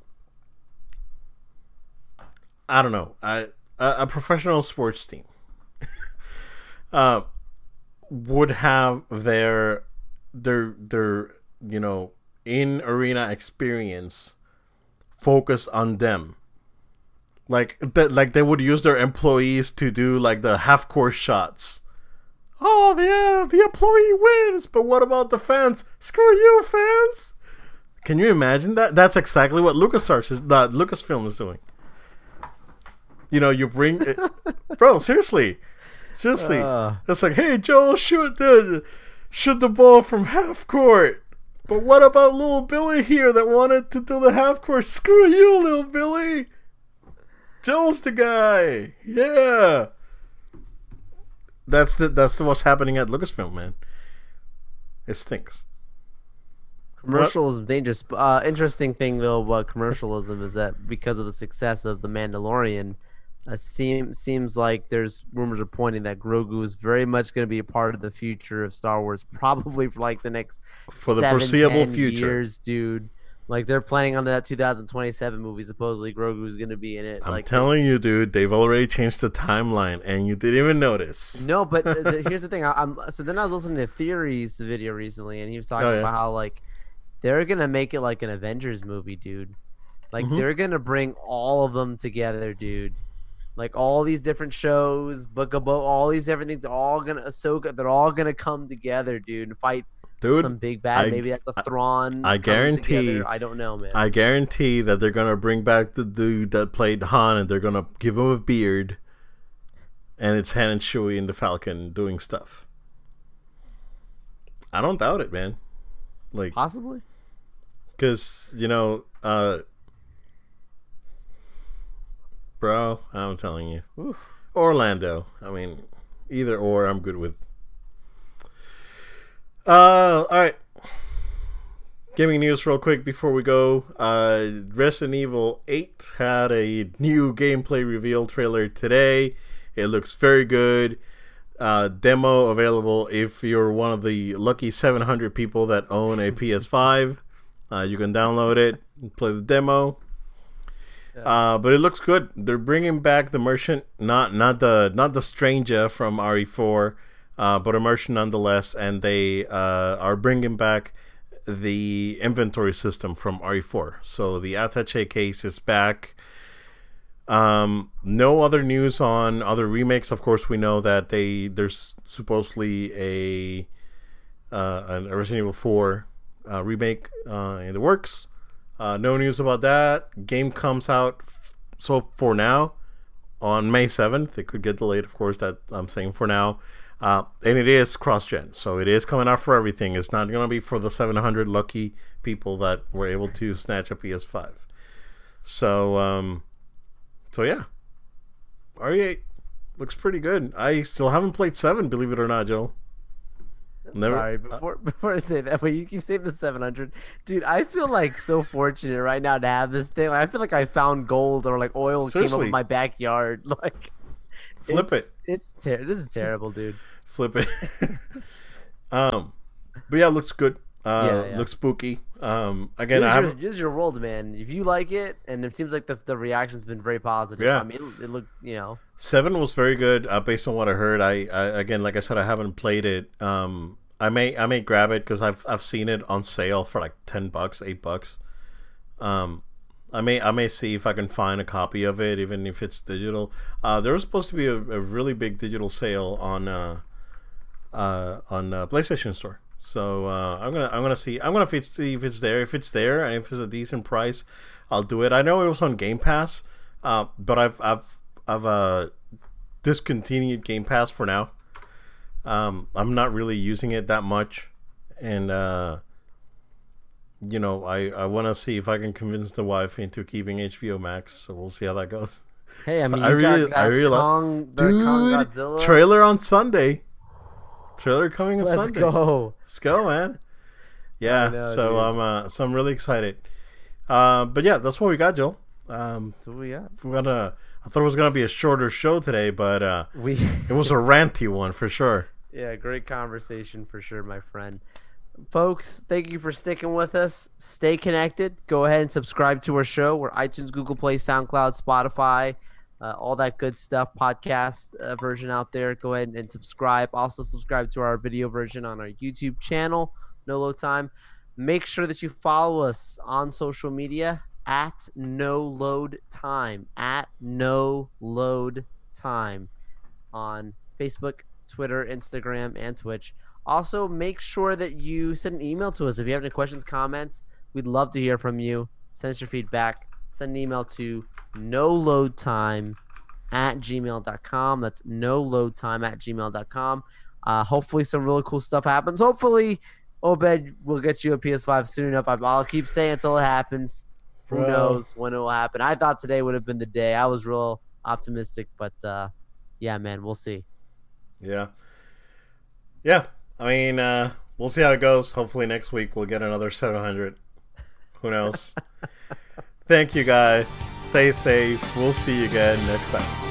I don't know. I, a, a professional sports team uh, would have their their their you know in arena experience focus on them. Like that like they would use their employees to do like the half course shots oh yeah the employee wins. But what about the fans? Screw you fans. Can you imagine that? That's exactly what lucasarts is that lucasfilm is doing. You know you bring it, bro seriously. Seriously. Uh. it's like hey joel shoot the shoot the ball from half court. But what about little billy here that wanted to do the half court? Screw you little billy. Joel's the guy. Yeah that's the that's what's happening at lucasfilm man it stinks Commercialism dangerous. Uh, interesting thing though about commercialism is that because of the success of the Mandalorian, it seem, seems like there's rumors are pointing that Grogu is very much going to be a part of the future of Star Wars, probably for like the next For the seven, foreseeable future. years, dude. Like they're planning on that 2027 movie. Supposedly Grogu is going to be in it. i'm like telling you dude they've already changed the timeline and you didn't even notice No, but th- here's the thing. I, I'm so then I was listening to Theory's video recently, and he was talking Oh, yeah. about how like they're gonna make it like an Avengers movie, dude. Like Mhm. they're gonna bring all of them together, dude. Like all these different shows, Book of Bo, all these everything, they're all gonna Ahsoka, they're all gonna come together, dude, and fight dude some big bad. I- Maybe that's the Thrawn. I guarantee- together. I don't know, man. I guarantee that they're gonna bring back the dude that played Han, and they're gonna give him a beard, and it's Han and Chewie and the Falcon doing stuff. I don't doubt it, man. Like, Possibly. cause you know, uh, bro, I'm telling you, Oof. Orlando. I mean, either or, I'm good with. Uh, all right. Gaming news, real quick before we go. Uh, Resident Evil 8 had a new gameplay reveal trailer today. It looks very good. Uh, demo available if you're one of the lucky 700 people that own a PS5. Uh, you can download it and play the demo. Uh, but it looks good. They're bringing back the merchant, not not the not the stranger from RE4. Uh, but immersion nonetheless. And they uh, are bringing back the inventory system from RE4. So the attache case is back. Um, no other news on other remakes. Of course, we know that they there's supposedly a uh, a Resident Evil 4 uh, remake uh, in the works. Uh, no news about that. Game comes out f- so for now on May 7th. It could get delayed, of course. That I'm saying for now. Uh, and it is cross gen, so it is coming out for everything. It's not going to be for the 700 lucky people that were able to snatch a PS5. So, um, so yeah, RE8 looks pretty good. I still haven't played seven, believe it or not, Joe. Never, Sorry, before uh, before I say that, but you keep saying the 700, dude. I feel like so fortunate right now to have this thing. Like, I feel like I found gold or like oil Seriously. came up in my backyard. Like, flip it's, it. It's ter- this is terrible, dude. flip it. um, but yeah, it looks good. Uh, yeah, yeah. looks spooky. Um, again, this I your, this is your world, man. If you like it, and it seems like the the reaction's been very positive. Yeah, I mean, it, it looked, you know, seven was very good. Uh, based on what I heard, I, I again, like I said, I haven't played it. Um, I may I may grab it because I've I've seen it on sale for like ten bucks, eight bucks. Um, I may I may see if I can find a copy of it, even if it's digital. Uh, there was supposed to be a, a really big digital sale on uh, uh, on uh, PlayStation Store. So uh, I'm gonna I'm gonna see I'm gonna see if it's there. If it's there and if it's a decent price, I'll do it. I know it was on Game Pass, uh, but I've I've I've uh, discontinued Game Pass for now. Um, I'm not really using it that much, and uh, you know I I want to see if I can convince the wife into keeping HBO Max. So we'll see how that goes. Hey, I mean, I really, I really Kong, dude, Kong trailer on Sunday. Trailer coming on Let's Sunday. go. Let's go, man. Yeah, know, so dude. I'm uh, so I'm really excited. Uh, but yeah, that's what we got, Joel. Um, that's what we got. We're gonna. I thought it was gonna be a shorter show today, but uh, we it was a ranty one for sure. Yeah, great conversation for sure, my friend. Folks, thank you for sticking with us. Stay connected. Go ahead and subscribe to our show. We're iTunes, Google Play, SoundCloud, Spotify uh, all that good stuff podcast uh, version out there. Go ahead and subscribe. Also subscribe to our video version on our youtube channel no load time. Make sure that you follow us on social media at no load time at no load time on facebook twitter instagram and twitch. Also make sure that you send an email to us. If you have any questions comments we'd love to hear from you. Send us your feedback send an email to no load time at gmail.com. That's no load time at gmail.com. Uh, hopefully, some really cool stuff happens. Hopefully, Obed will get you a PS5 soon enough. I'll keep saying until it happens. Who knows when it will happen? I thought today would have been the day. I was real optimistic, but uh, yeah, man, we'll see. Yeah. Yeah. I mean, uh, we'll see how it goes. Hopefully, next week we'll get another 700. Who knows? Thank you guys. Stay safe. We'll see you again next time.